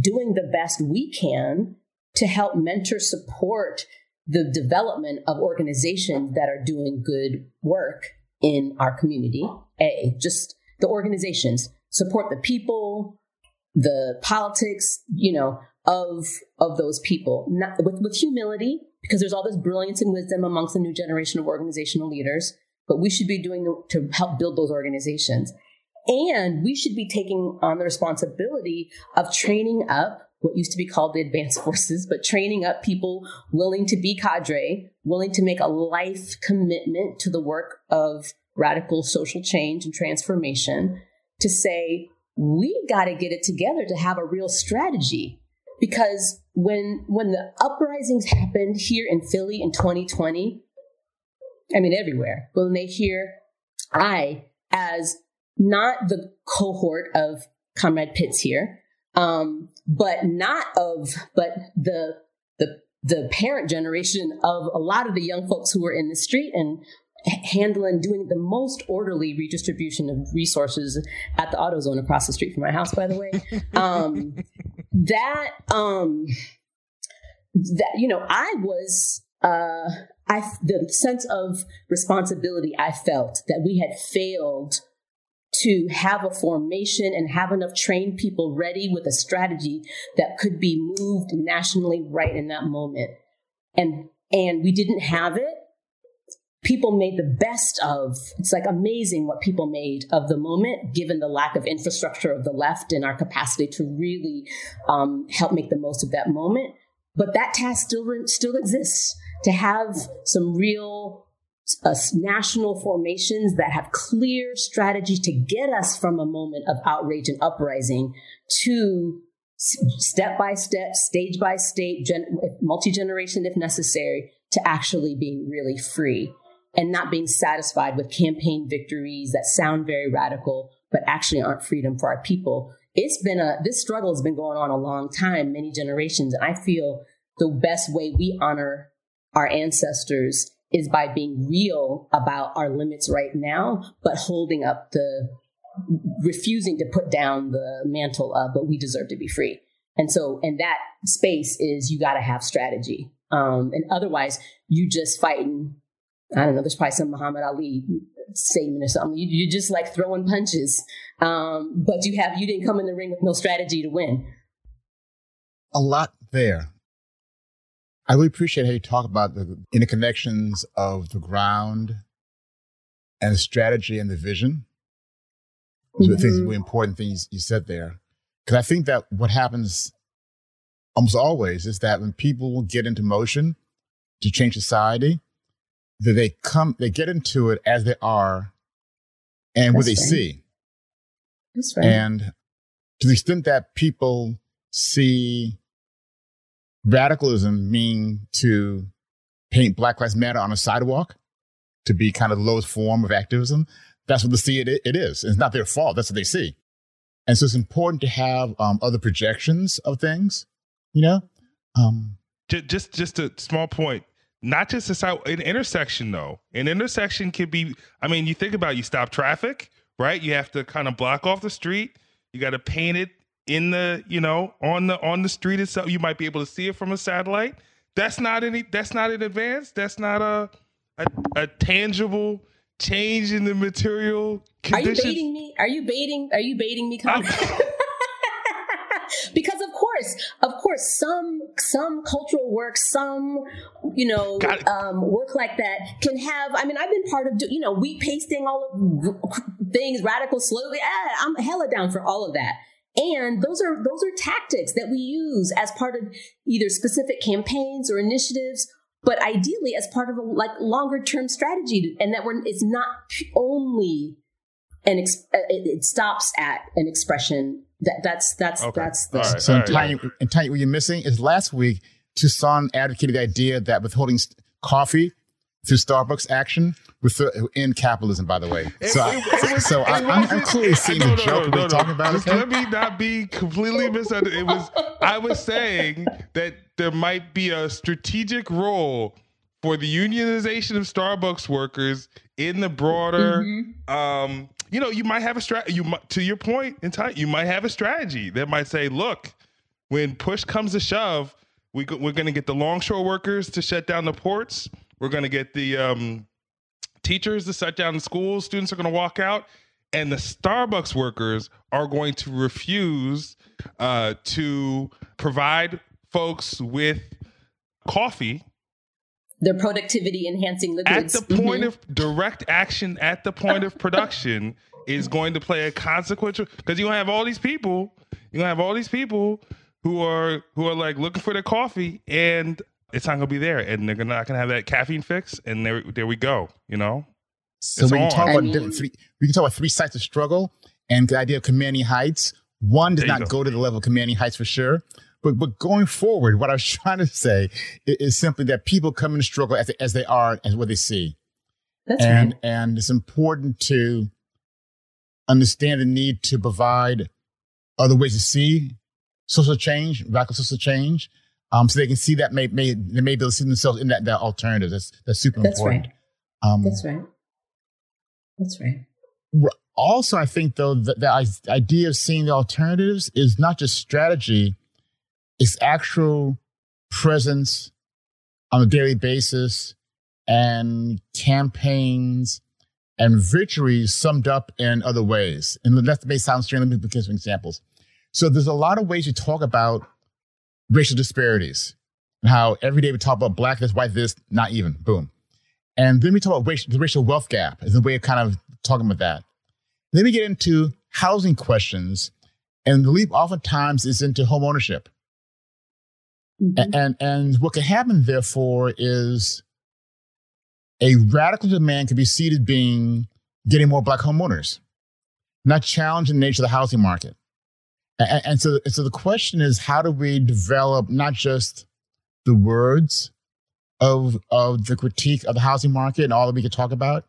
S1: doing the best we can to help mentor support the development of organizations that are doing good work in our community. A, just the organizations support the people, the politics, you know, of of those people, not, with with humility, because there's all this brilliance and wisdom amongst the new generation of organizational leaders. But we should be doing the, to help build those organizations, and we should be taking on the responsibility of training up what used to be called the advanced forces, but training up people willing to be cadre, willing to make a life commitment to the work of radical social change and transformation to say, we got to get it together to have a real strategy. Because when, when the uprisings happened here in Philly in 2020, I mean, everywhere, when they hear I, as not the cohort of Comrade Pitts here, um, but not of, but the, the, the parent generation of a lot of the young folks who were in the street and handling doing the most orderly redistribution of resources at the AutoZone across the street from my house by the way. Um, that um that you know i was uh i the sense of responsibility i felt that we had failed to have a formation and have enough trained people ready with a strategy that could be moved nationally right in that moment. And and we didn't have it. People made the best of it's like amazing what people made of the moment given the lack of infrastructure of the left and our capacity to really um, help make the most of that moment. But that task still still exists. To have some real uh, national formations that have clear strategy to get us from a moment of outrage and uprising to step by step, stage by stage, gen- multi generation if necessary, to actually being really free and not being satisfied with campaign victories that sound very radical, but actually aren't freedom for our people. It's been a, this struggle has been going on a long time, many generations. And I feel the best way we honor our ancestors is by being real about our limits right now, but holding up the, refusing to put down the mantle of, but we deserve to be free. And so, and that space is you got to have strategy. Um, and otherwise, you just fighting I don't know, there's probably some Muhammad Ali statement or something. You, you're just like throwing punches. Um, but you have, you didn't come in the ring with no strategy to win.
S2: A lot there. I really appreciate how you talk about the interconnections of the ground and the strategy and the vision. Those mm-hmm. things, really important things you said there. Because I think that what happens almost always is that when people get into motion to change society, that they come, they get into it as they are and That's what they right. see.
S1: That's right.
S2: And to the extent that people see radicalism mean to paint Black Lives Matter on a sidewalk to be kind of the lowest form of activism, that's what they see it, it is. It's not their fault. That's what they see. And so it's important to have um, other projections of things, you know? Um,
S3: just, just a small point not just a side an intersection though an intersection could be i mean you think about it, you stop traffic right you have to kind of block off the street you got to paint it in the you know on the on the street itself you might be able to see it from a satellite that's not any that's not in advance that's not a a, a tangible change in the material conditions.
S1: are you baiting me are you baiting are you baiting me because of course, of course, some some cultural work, some you know um, work like that can have. I mean, I've been part of you know wheat pasting all of things, radical slowly. Ah, I'm hella down for all of that. And those are those are tactics that we use as part of either specific campaigns or initiatives, but ideally as part of a like longer term strategy, and that we're it's not only and ex- uh, it, stops at an expression that that's that's okay. that's the
S2: right. so right. and Tanya, what you're missing is last week Toussaint advocated the idea that withholding coffee through Starbucks action with in capitalism, by the way. So, it, it, was, so I, am clearly seeing no, the no, joke no, no, talking about.
S3: Okay? Let me not be completely misunderstood. It was I was saying that there might be a strategic role for the unionization of Starbucks workers in the broader mm-hmm. um, you know, you might have a strategy. You might, to your point in time, you might have a strategy that might say, look, when push comes to shove, we go, we're going to get the longshore workers to shut down the ports. We're going to get the um, teachers to shut down the schools. Students are going to walk out, and the Starbucks workers are going to refuse uh, to provide folks with coffee
S1: their productivity enhancing liquids.
S3: At the point mm-hmm. of direct action, at the point of production, is going to play a consequential because you're gonna have all these people, you're gonna have all these people who are who are like looking for their coffee and it's not gonna be there and they're not gonna have that caffeine fix and there there we go, you know?
S2: So we can talk about three we can talk about three sites of struggle and the idea of commanding heights. One does not go. go to the level of commanding heights for sure. But but going forward, what I was trying to say is, is simply that people come into struggle as, as they are and what they see.
S1: That's
S2: and
S1: right.
S2: and it's important to understand the need to provide other ways to see social change, radical social change, um, so they can see that may, may they may be able to see themselves in that that alternative. That's that's super important.
S1: that's
S2: important.
S1: Right. Um, that's right. That's right.
S2: Also, I think though that the idea of seeing the alternatives is not just strategy, its actual presence on a daily basis and campaigns and victories summed up in other ways. And that may sound strange. Let me give some examples. So there's a lot of ways to talk about racial disparities and how every day we talk about black this, white this, not even, boom. And then we talk about racial, the racial wealth gap as a way of kind of talking about that. Then we get into housing questions, and the leap oftentimes is into home ownership. Mm-hmm. And, and what can happen, therefore, is a radical demand can be seated being getting more black homeowners, not challenging the nature of the housing market. And, and so, so the question is, how do we develop not just the words of of the critique of the housing market and all that we could talk about,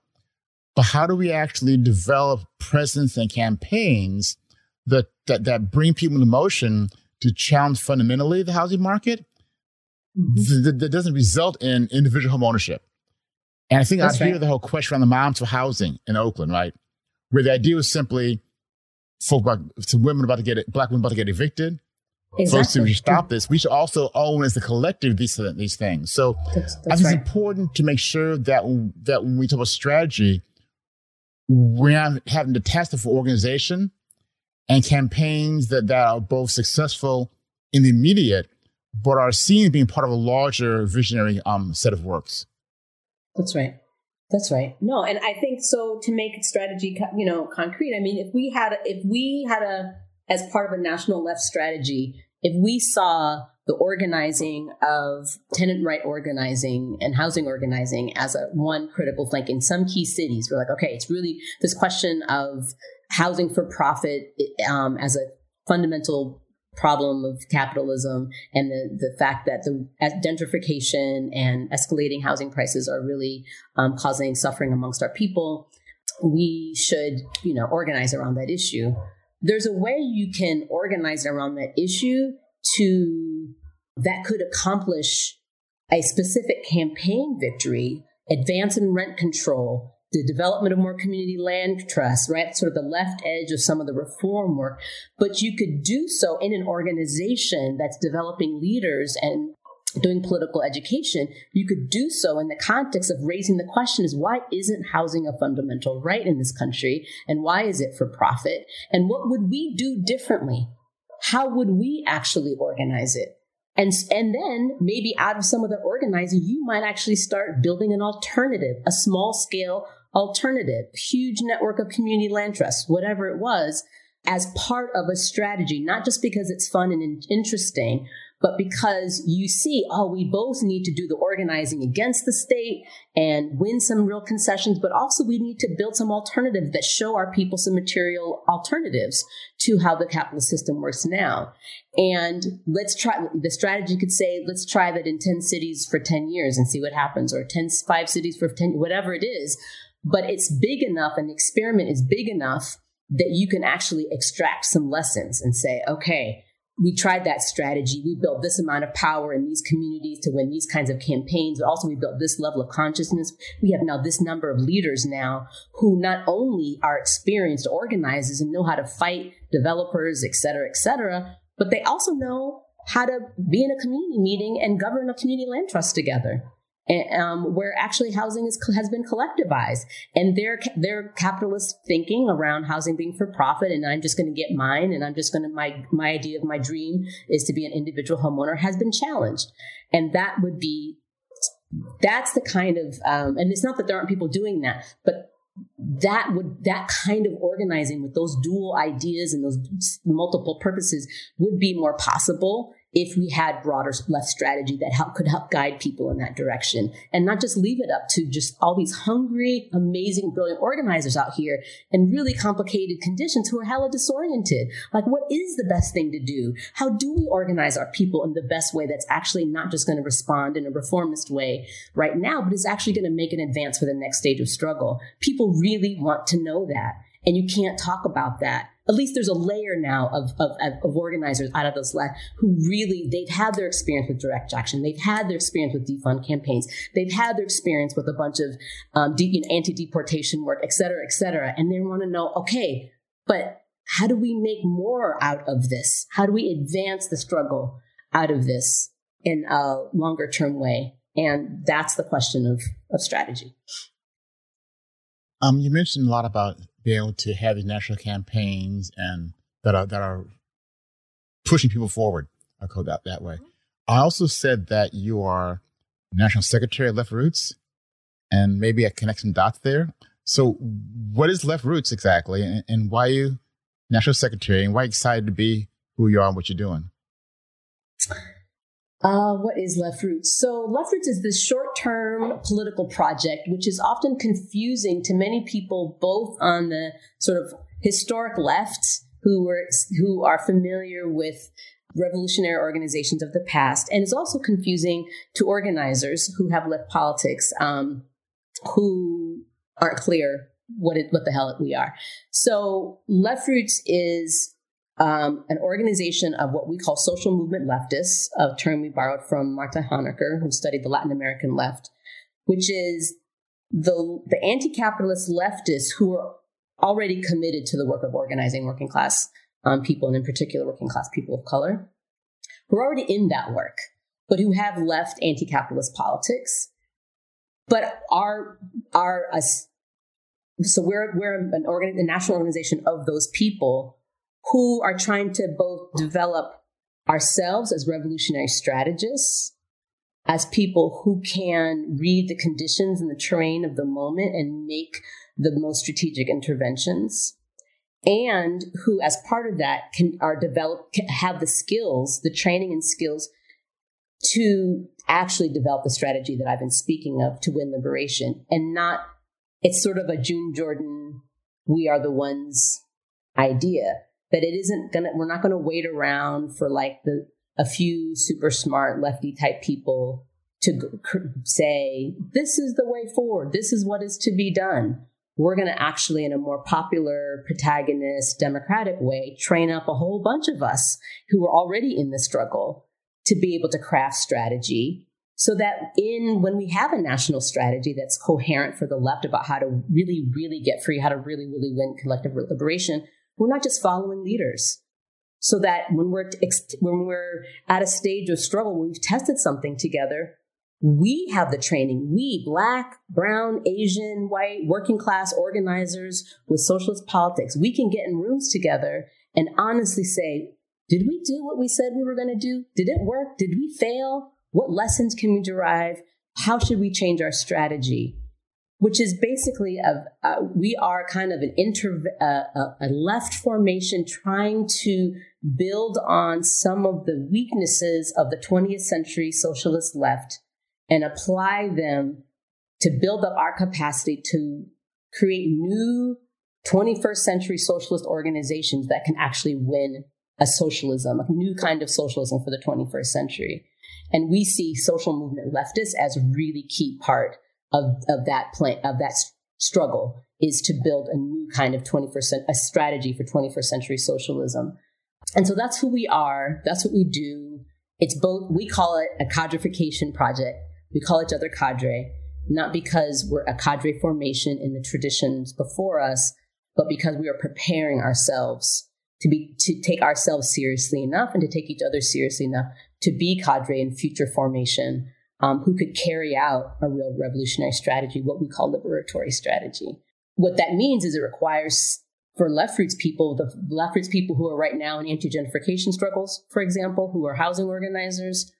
S2: but how do we actually develop presence and campaigns that that that bring people into motion to challenge fundamentally the housing market mm-hmm. that, that, doesn't result in individual home ownership. And I think That's I hear the whole question around the moms for housing in Oakland, right? Where the idea was simply folk about, to women about to get it, black women about to get evicted, Exactly. First, to stop this, we should also own as a collective these these things. So that's, that's I think right. it's important to make sure that that when we talk about strategy, we're not having to test it for organization and campaigns that, that are both successful in the immediate, but are seen as being part of a larger visionary um, set of works.
S1: That's right. That's right. No, and I think so. To make strategy, you know, concrete. I mean, if we had, if we had a as part of a national left strategy, if we saw the organizing of tenant right organizing and housing organizing as a one critical flank in some key cities, we're like, okay, it's really this question of housing for profit um, as a fundamental problem of capitalism and the, the fact that the gentrification and escalating housing prices are really um, causing suffering amongst our people. We should, you know, organize around that issue there's a way you can organize around that issue to that could accomplish a specific campaign victory, advance in rent control, the development of more community land trusts, right? Sort of the left edge of some of the reform work. But you could do so in an organization that's developing leaders and doing political education, you could do so in the context of raising the question is why isn't housing a fundamental right in this country? And why is it for profit? And what would we do differently? How would we actually organize it? And, and then maybe out of some of the organizing, you might actually start building an alternative, a small scale alternative, huge network of community land trusts, whatever it was, as part of a strategy, not just because it's fun and interesting, but because you see, oh, we both need to do the organizing against the state and win some real concessions, but also we need to build some alternatives that show our people some material alternatives to how the capitalist system works now. And let's try, the strategy could say, let's try that in 10 cities for 10 years and see what happens, or 10, five cities for 10, whatever it is. But it's big enough, the experiment is big enough that you can actually extract some lessons and say, okay, we tried that strategy. We built this amount of power in these communities to win these kinds of campaigns, but also we built this level of consciousness. We have now this number of leaders now who not only are experienced organizers and know how to fight developers, et cetera, et cetera, but they also know how to be in a community meeting and govern a community land trust together um, where actually housing is, has been collectivized. And their their capitalist thinking around housing being for profit and I'm just going to get mine and I'm just going to my my idea of my dream is to be an individual homeowner has been challenged. And that would be that's the kind of um, and it's not that there aren't people doing that but that would that kind of organizing with those dual ideas and those multiple purposes would be more possible if we had broader left strategy that help, could help guide people in that direction and not just leave it up to just all these hungry, amazing, brilliant organizers out here in really complicated conditions who are hella disoriented. Like, what is the best thing to do? How do we organize our people in the best way that's actually not just going to respond in a reformist way right now, but is actually going to make an advance for the next stage of struggle? People really want to know that. And you can't talk about that at least there's a layer now of, of, of organizers out of those left who really, they've had their experience with direct action. They've had their experience with defund campaigns. They've had their experience with a bunch of um, de- you know, anti-deportation work, et cetera, et cetera. And they want to know, okay, but how do we make more out of this? How do we advance the struggle? out of this in a longer term way? And that's the question of, of strategy.
S2: Um, you mentioned a lot about being able to have these national campaigns and that are that are pushing people forward. I call that that way. Mm-hmm. I also said that you are national secretary of Left Roots, and maybe I connect some dots there. So, what is Left Roots exactly, and, and why you national secretary, and why excited to be who you are and what you're doing?
S1: Uh, what is Left Roots? So, Left Roots is this short term political project, which is often confusing to many people, both on the sort of historic left who, were, who are familiar with revolutionary organizations of the past, and it's also confusing to organizers who have left politics, um, who aren't clear what it, what the hell we are. So, Left Roots is um, an organization of what we call social movement leftists, a term we borrowed from Marta Harnecker, who studied the Latin American left, which is the, the anti capitalist leftists who are already committed to the work of organizing working class um, people, and in particular, working class people of color, who are already in that work, but who have left anti capitalist politics, but are, are a, so we're, we're an organ, a national organization of those people who are trying to both develop ourselves as revolutionary strategists, as people who can read the conditions and the terrain of the moment and make the most strategic interventions and who as part of that can are develop have the skills the training and skills to actually develop the strategy that i've been speaking of to win liberation and not it's sort of a june jordan we are the ones idea that it isn't gonna we're not gonna wait around for like the a few super smart lefty type people to say this is the way forward. This is what is to be done. We're going to actually in a more popular protagonist democratic way train up a whole bunch of us who are already in the struggle to be able to craft strategy so that in when we have a national strategy that's coherent for the left about how to really really get free how to really really win collective liberation we're not just following leaders. So that when we're when we're at a stage of struggle, we've tested something together, we have the training. We, black, brown, Asian, white, working class organizers with socialist politics, we can get in rooms together and honestly say, did we do what we said we were going to do? Did it work? Did we fail? What lessons can we derive? How should we change our strategy? Which is basically a, we are kind of an inter a left formation trying to build on some of the weaknesses of the 20th century socialist left and apply them to build up our capacity to create new 21st century socialist organizations that can actually win a socialism, a new kind of socialism for the 21st century. And we see social movement leftists as a really key part of, of that plan, of that struggle is to build a new kind of 21st, a strategy for 21st century socialism. And so that's who we are. That's what we do. It's both, we call it a cadrification project. We call each other cadre, not because we're a cadre formation in the traditions before us, but because we are preparing ourselves to be, to take ourselves seriously enough and to take each other seriously enough to be cadre in future formation um, who could carry out a real revolutionary strategy, what we call liberatory strategy. What that means is it requires for left roots people, the left roots people who are right now in anti-gentrification struggles, for example, who are housing organizers,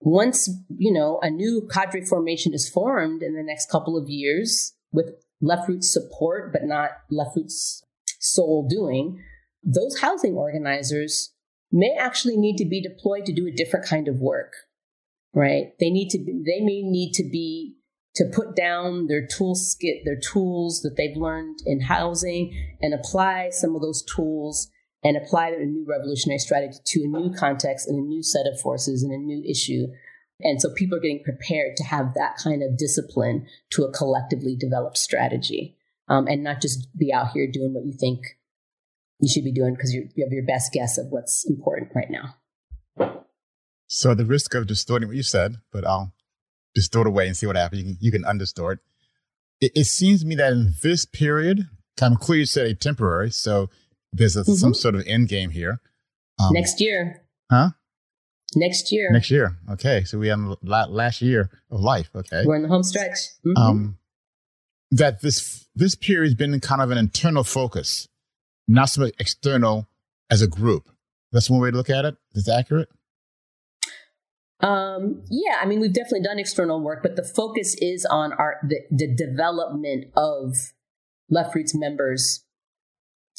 S1: once you know a new cadre formation is formed in the next couple of years with left roots support but not left roots sole doing those housing organizers may actually need to be deployed to do a different kind of work right? They need to, be, they may need to be, to put down their tool skit, their tools that they've learned in housing and apply some of those tools and apply a new revolutionary strategy to a new context and a new set of forces and a new issue. And so people are getting prepared to have that kind of discipline to a collectively developed strategy um, and not just be out here doing what you think you should be doing because you have your best guess of what's important right now.
S2: So the risk of distorting what you said, but I'll distort away and see what happens. You can, you can undistort. It, it seems to me that in this period, of clear you said a temporary, so there's a, mm-hmm. some sort of end game here.
S1: Um, Next year.
S2: Huh?
S1: Next year.
S2: Next year. Okay. So we have last year of life. Okay.
S1: We're in the home stretch.
S2: Mm-hmm. Um, that this this period has been kind of an internal focus, not so much external as a group. That's one way to look at it. Is that accurate?
S1: Um, yeah, I mean, we've definitely done external work, but the focus is on our the, the development of Left Roots members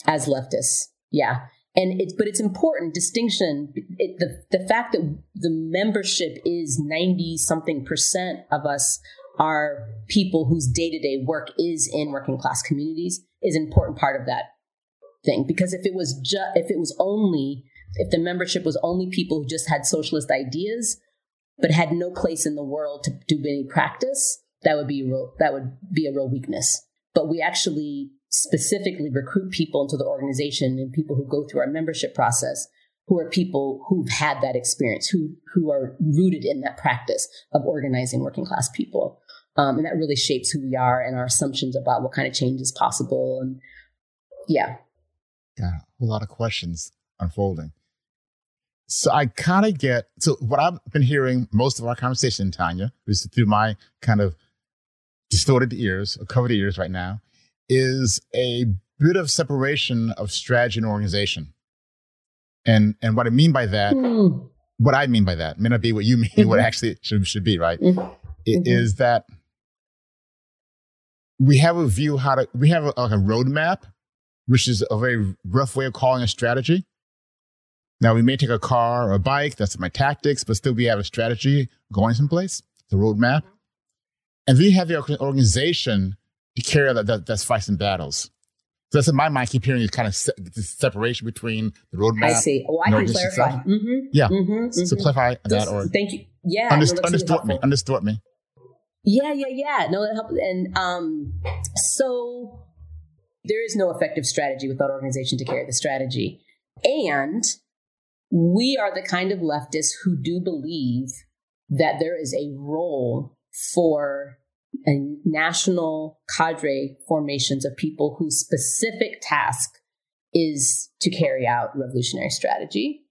S1: as leftists. Yeah, and it's but it's important distinction. It, the the fact that the membership is ninety something percent of us are people whose day to day work is in working class communities is an important part of that thing. Because if it was just if it was only if the membership was only people who just had socialist ideas, but had no place in the world to do any practice, that would be real, that would be a real weakness. But we actually specifically recruit people into the organization and people who go through our membership process who are people who've had that experience, who who are rooted in that practice of organizing working class people. Um, and that really shapes who we are and our assumptions about what kind of change is possible. And yeah.
S2: Got a lot of questions unfolding. So I kind of get so what I've been hearing most of our conversation, Tanya, is through my kind of distorted ears or covered ears right now, is a bit of separation of strategy and organization. And and what I mean by that, mm. what I mean by that may not be what you mean, mm-hmm. what actually should should be, right? Mm-hmm. It mm-hmm. is that we have a view how to we have a, like a roadmap, which is a very rough way of calling a strategy now we may take a car or a bike, that's my tactics, but still we have a strategy going someplace, the roadmap. And then you have the organization to carry out that, that, that's fights and battles. So that's in my mind, I keep hearing this kind of se- this separation between the roadmap. I
S1: see. Well, I can clarify.
S2: Mm-hmm. Yeah. Mm-hmm, mm-hmm. So clarify that or.
S1: Thank you. Yeah.
S2: Underst- no, understood me. Understood me.
S1: Yeah, yeah, yeah. No, that helps. And um, so there is no effective strategy without organization to carry the strategy. And we are the kind of leftists who do believe that there is a role for a national cadre formations of people whose specific task is to carry out revolutionary strategy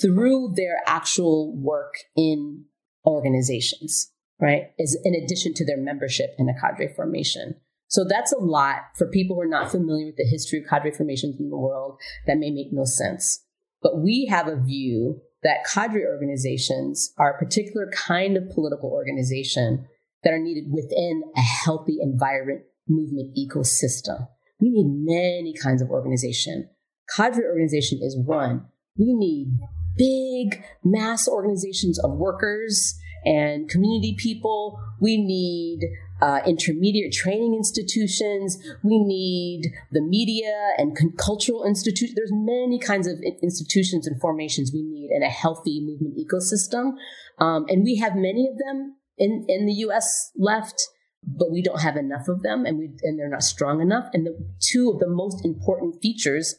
S1: through their actual work in organizations, right? Is in addition to their membership in a cadre formation. So that's a lot for people who are not familiar with the history of cadre formations in the world. That may make no sense. But we have a view that cadre organizations are a particular kind of political organization that are needed within a healthy environment movement ecosystem. We need many kinds of organization. Cadre organization is one. We need big mass organizations of workers and community people. We need uh, intermediate training institutions. We need the media and cultural institutions. There's many kinds of institutions and formations we need in a healthy movement ecosystem. Um, and we have many of them in, in the U.S. left, but we don't have enough of them and we, and they're not strong enough. And the two of the most important features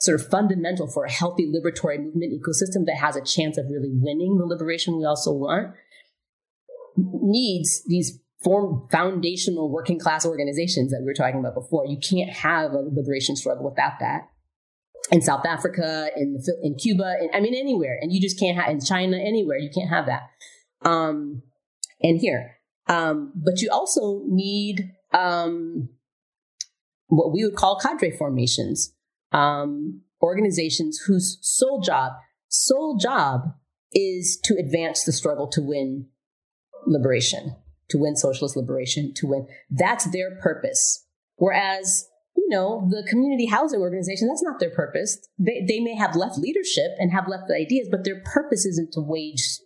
S1: sort of fundamental for a healthy liberatory movement ecosystem that has a chance of really winning the liberation we also want needs these form foundational working class organizations that we were talking about before. You can't have a liberation struggle without that. In South Africa, in in Cuba, in, I mean anywhere, and you just can't have in China anywhere. You can't have that. Um, and here, um, but you also need um, what we would call cadre formations, um, organizations whose sole job, sole job, is to advance the struggle to win liberation to win socialist liberation, to win. That's their purpose. Whereas, you know, the community housing organization, that's not their purpose. They, they may have left leadership and have left ideas, but their purpose isn't to wage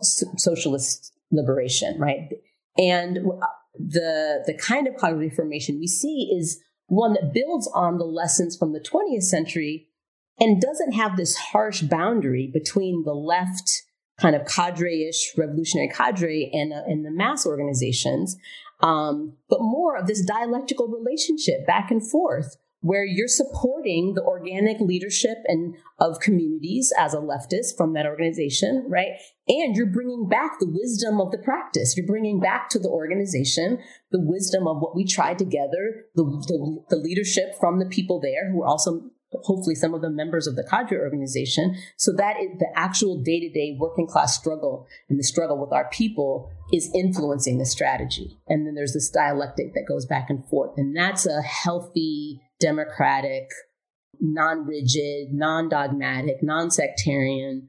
S1: socialist liberation, right? And uh, the, the kind of cognitive formation we see is one that builds on the lessons from the 20th century and doesn't have this harsh boundary between the left kind of cadre-ish revolutionary cadre and, uh, the mass organizations, um, but more of this dialectical relationship back and forth where you're supporting the organic leadership and of communities as a leftist from that organization, right? And you're bringing back the wisdom of the practice. You're bringing back to the organization the wisdom of what we tried together, the, the, the leadership from the people there who are also hopefully some of the members of the cadre organization. So that is the actual day to day working class struggle and the struggle with our people is influencing the strategy. And then there's this dialectic that goes back and forth. And that's a healthy, democratic, non rigid, non dogmatic, non sectarian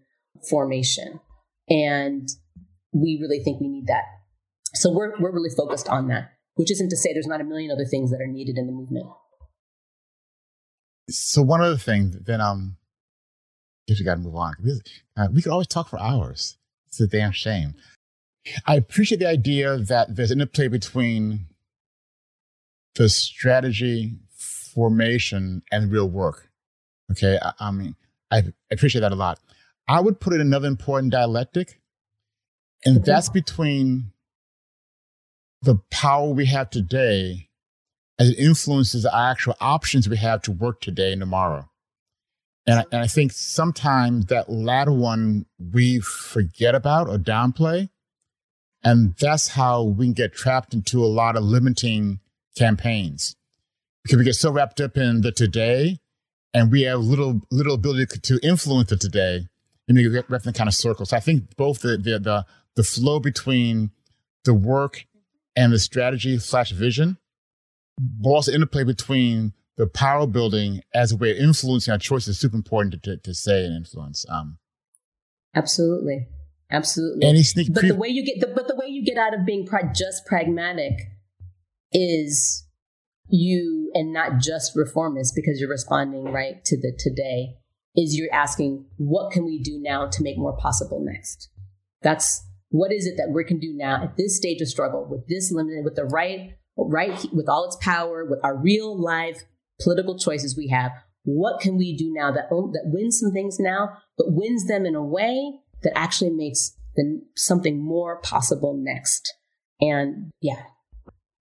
S1: formation. And we really think we need that. So we're, we're really focused on that, which isn't to say there's not a million other things that are needed in the movement.
S2: So one other thing, then um, if we got to move on. Uh, we could always talk for hours. It's a damn shame. I appreciate the idea that there's an interplay between the strategy, formation, and real work. Okay, I, I mean, I appreciate that a lot. I would put in another important dialectic, and that's between the power we have today as it influences our actual options we have to work today and tomorrow. And I, and I think sometimes that latter one we forget about or downplay. And that's how we can get trapped into a lot of limiting campaigns because we get so wrapped up in the today and we have little, little ability to influence the today and we get wrapped in kind of circles. So I think both the, the, the, the flow between the work and the strategy slash vision also interplay between the power building as a way of influencing our choices is super important to, to, to say and influence. Um,
S1: absolutely, absolutely.
S2: Any sneak
S1: but pre- the way you get, the, but the way you get out of being pra- just pragmatic is you, and not just reformist because you're responding right to the today. Is you're asking what can we do now to make more possible next? That's what is it that we can do now at this stage of struggle with this limited, with the right right with all its power, with our real live political choices we have, what can we do now that that wins some things now, but wins them in a way that actually makes the, something more possible next? And yeah.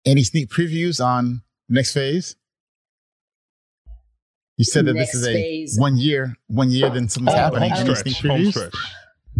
S2: Any sneak previews on next phase? You said that next this is a phase. one year, one year, then something's oh, happening.
S3: Home stretch, home stretch.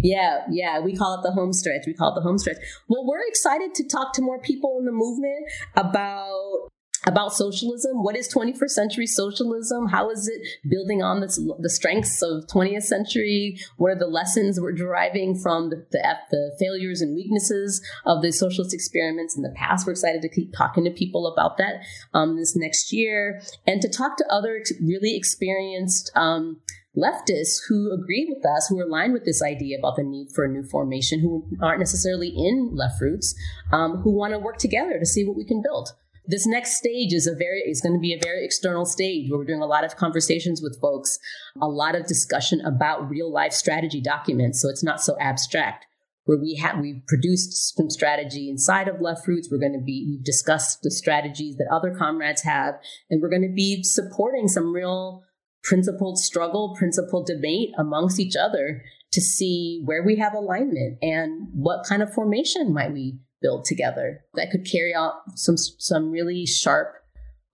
S1: Yeah, yeah, we call it the home stretch. We call it the home stretch. Well, we're excited to talk to more people in the movement about about socialism. What is 21st century socialism? How is it building on this, the strengths of 20th century? What are the lessons we're deriving from the, the, the, failures and weaknesses of the socialist experiments in the past? We're excited to keep talking to people about that um, this next year and to talk to other really experienced um, leftists who agree with us, who are aligned with this idea about the need for a new formation, who aren't necessarily in left roots, um, who want to work together to see what we can build. This next stage is a very is going to be a very external stage where we're doing a lot of conversations with folks, a lot of discussion about real life strategy documents. So it's not so abstract. Where we have we've produced some strategy inside of Left Roots. We're going to be we've discussed the strategies that other comrades have, and we're going to be supporting some real principled struggle, principled debate amongst each other to see where we have alignment and what kind of formation might we build together that could carry out some some really sharp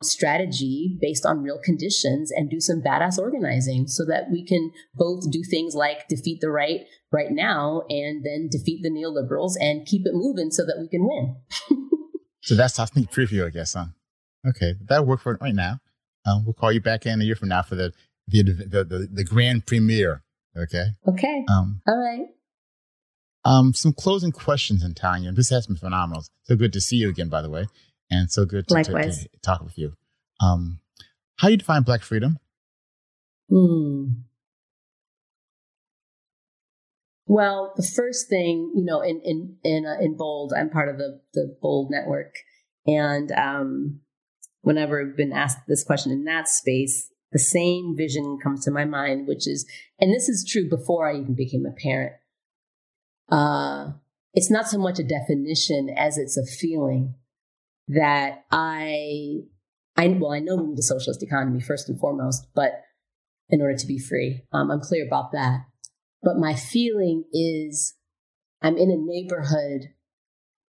S1: strategy based on real conditions and do some badass organizing so that we can both do things like defeat the right right now and then defeat the neoliberals and keep it moving so that we can win.
S2: so that's our sneak preview, I guess, huh? Okay, that'll work for right now. Um, we'll call you back in a year from now for the the the, the, the grand premiere. Okay.
S1: Okay. Um, All right.
S2: Um, some closing questions, and Tanya. This has been phenomenal. So good to see you again, by the way, and so good to, to, to talk with you. Um, how do you define Black freedom?
S1: Hmm. Well, the first thing, you know, in in in uh, in Bold, I'm part of the the Bold network, and um, whenever I've been asked this question in that space, the same vision comes to my mind, which is, and this is true before I even became a parent. Uh, it's not so much a definition as it's a feeling that I, I well, I know we need a socialist economy first and foremost, but in order to be free, um, I'm clear about that. But my feeling is, I'm in a neighborhood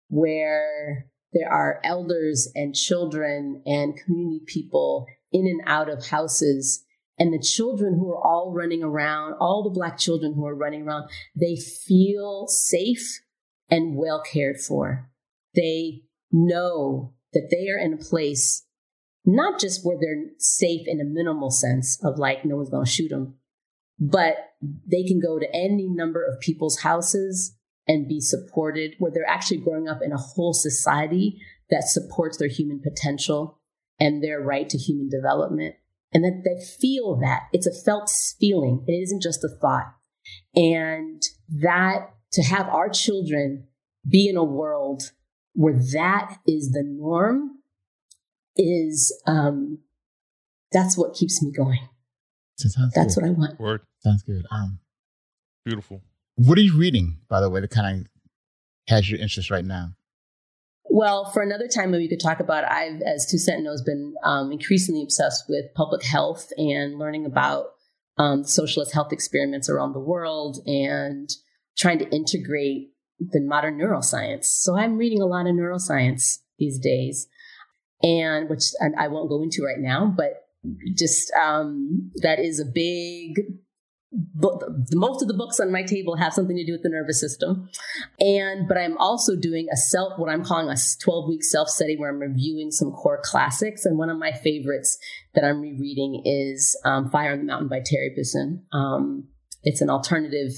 S1: where there are elders and children and community people in and out of houses. And the children who are all running around, all the black children who are running around, they feel safe and well cared for. They know that they are in a place not just where they're safe in a minimal sense of like no one's going to shoot them, but they can go to any number of people's houses and be supported, where they're actually growing up in a whole society that supports their human potential and their right to human development. And that they feel that it's a felt feeling. It isn't just a thought. And that to have our children be in a world where that is the norm is um that's what keeps me going. That's what I want.
S3: Word.
S4: Sounds good. Um
S3: Beautiful.
S4: What are you reading, by the way, that kind of has your interest right now?
S1: Well, for another time maybe we could talk about, I've, as Toussaint knows, been um, increasingly obsessed with public health and learning about um, socialist health experiments around the world and trying to integrate the modern neuroscience. So I'm reading a lot of neuroscience these days, and which I won't go into right now, but just um, that is a big book, most of the books on my table have something to do with the nervous system. And, but I'm also doing a self, what I'm calling a 12 week self study where I'm reviewing some core classics. And one of my favorites that I'm rereading is um, Fire on the Mountain by Terry Bisson. Um, it's an alternative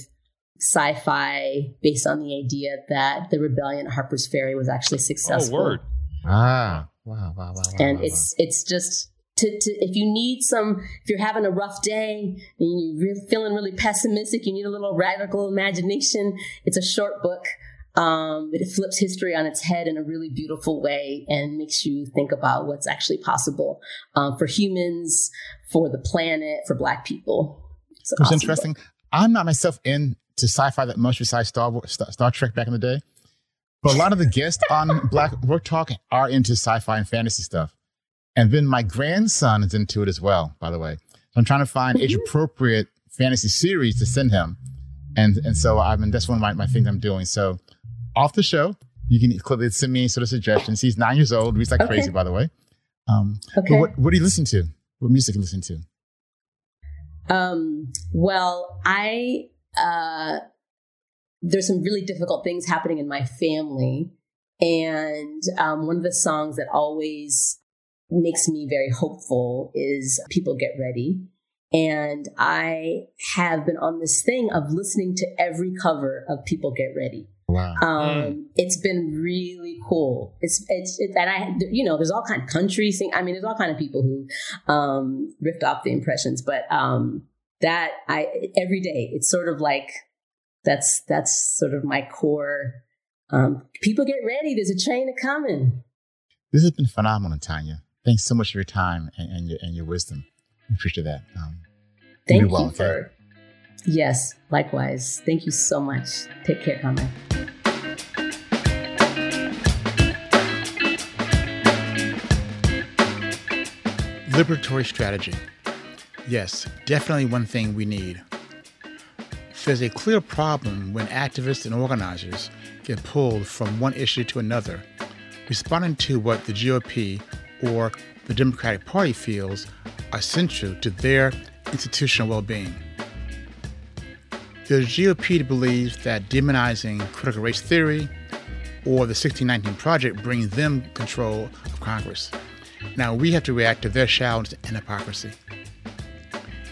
S1: sci-fi based on the idea that the rebellion at Harper's Ferry was actually successful.
S3: Oh, word.
S4: Ah, wow, wow, wow. wow
S1: and
S4: wow,
S1: it's it's just to, to if you need some if you're having a rough day and you're feeling really pessimistic you need a little radical imagination it's a short book. Um, it flips history on its head in a really beautiful way and makes you think about what's actually possible um, for humans for the planet for black people.
S4: It's, it's awesome interesting. book. i'm not myself into sci-fi that much besides star, Wars, star trek back in the day but a lot of the guests on black work talk are into sci-fi and fantasy stuff and then my grandson is into it as well, by the way. So I'm trying to find age appropriate fantasy series to send him. And and so I mean that's one of my, my things I'm doing. So off the show, you can clearly send me sort of suggestions. He's nine years old, reads like okay. crazy, by the way. Um, okay. what what do you listen to? What music do you listen to?
S1: Um, well, I uh, there's some really difficult things happening in my family, and um, one of the songs that always makes me very hopeful is People Get Ready. And I have been on this thing of listening to every cover of People Get Ready.
S4: Wow.
S1: Um, mm. It's been really cool. It's, it's, it, and I, you know, there's all kind of country sing. I mean, there's all kind of people who, um, ripped off the impressions, but, um, that I, every day, it's sort of like, that's, that's sort of my core. Um, people get ready. There's a train a coming.
S4: This has been phenomenal, Tanya. Thanks so much for your time and, and your and your wisdom. We appreciate that. Um,
S1: Thank you well, for. Okay? Yes, likewise. Thank you so much. Take care, Conrad.
S4: Liberatory strategy. Yes, definitely one thing we need. There's a clear problem when activists and organizers get pulled from one issue to another, responding to what the GOP or the Democratic Party feels are central to their institutional well being. The GOP believes that demonizing critical race theory or the 1619 Project brings them control of Congress. Now we have to react to their shouts and hypocrisy.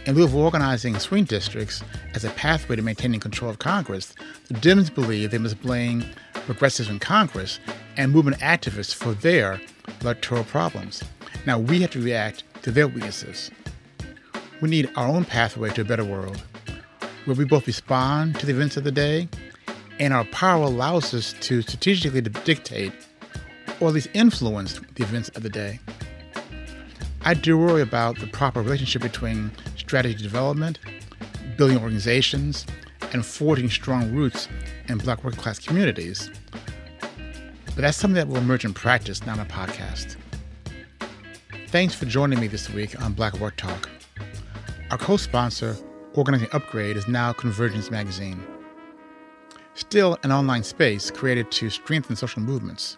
S4: In lieu of organizing swing districts as a pathway to maintaining control of Congress, the Dems believe they must blame progressives in Congress and movement activists for their electoral problems. Now we have to react to their weaknesses. We need our own pathway to a better world, where we both respond to the events of the day and our power allows us to strategically dictate or at least influence the events of the day. I do worry about the proper relationship between strategy development, building organizations, and forging strong roots in black working class communities but that's something that will emerge in practice, not a podcast. Thanks for joining me this week on Black Work Talk. Our co sponsor, Organizing Upgrade, is now Convergence Magazine. Still an online space created to strengthen social movements,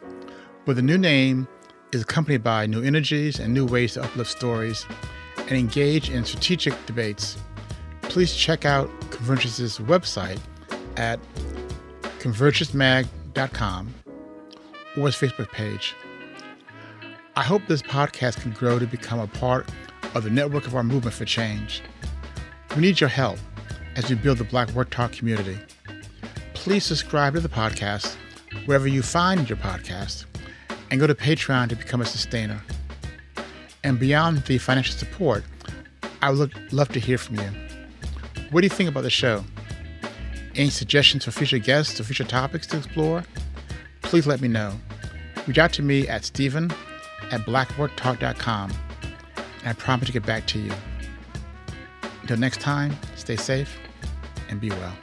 S4: but the new name is accompanied by new energies and new ways to uplift stories and engage in strategic debates. Please check out Convergence's website at convergencemag.com or his Facebook page. I hope this podcast can grow to become a part of the network of our movement for change. We need your help as we build the Black Work Talk community. Please subscribe to the podcast wherever you find your podcast and go to Patreon to become a sustainer. And beyond the financial support, I would love to hear from you. What do you think about the show? Any suggestions for future guests or future topics to explore? Please let me know. Reach out to me at steven at blackworktalk.com and I promise to get back to you. Until next time, stay safe and be well.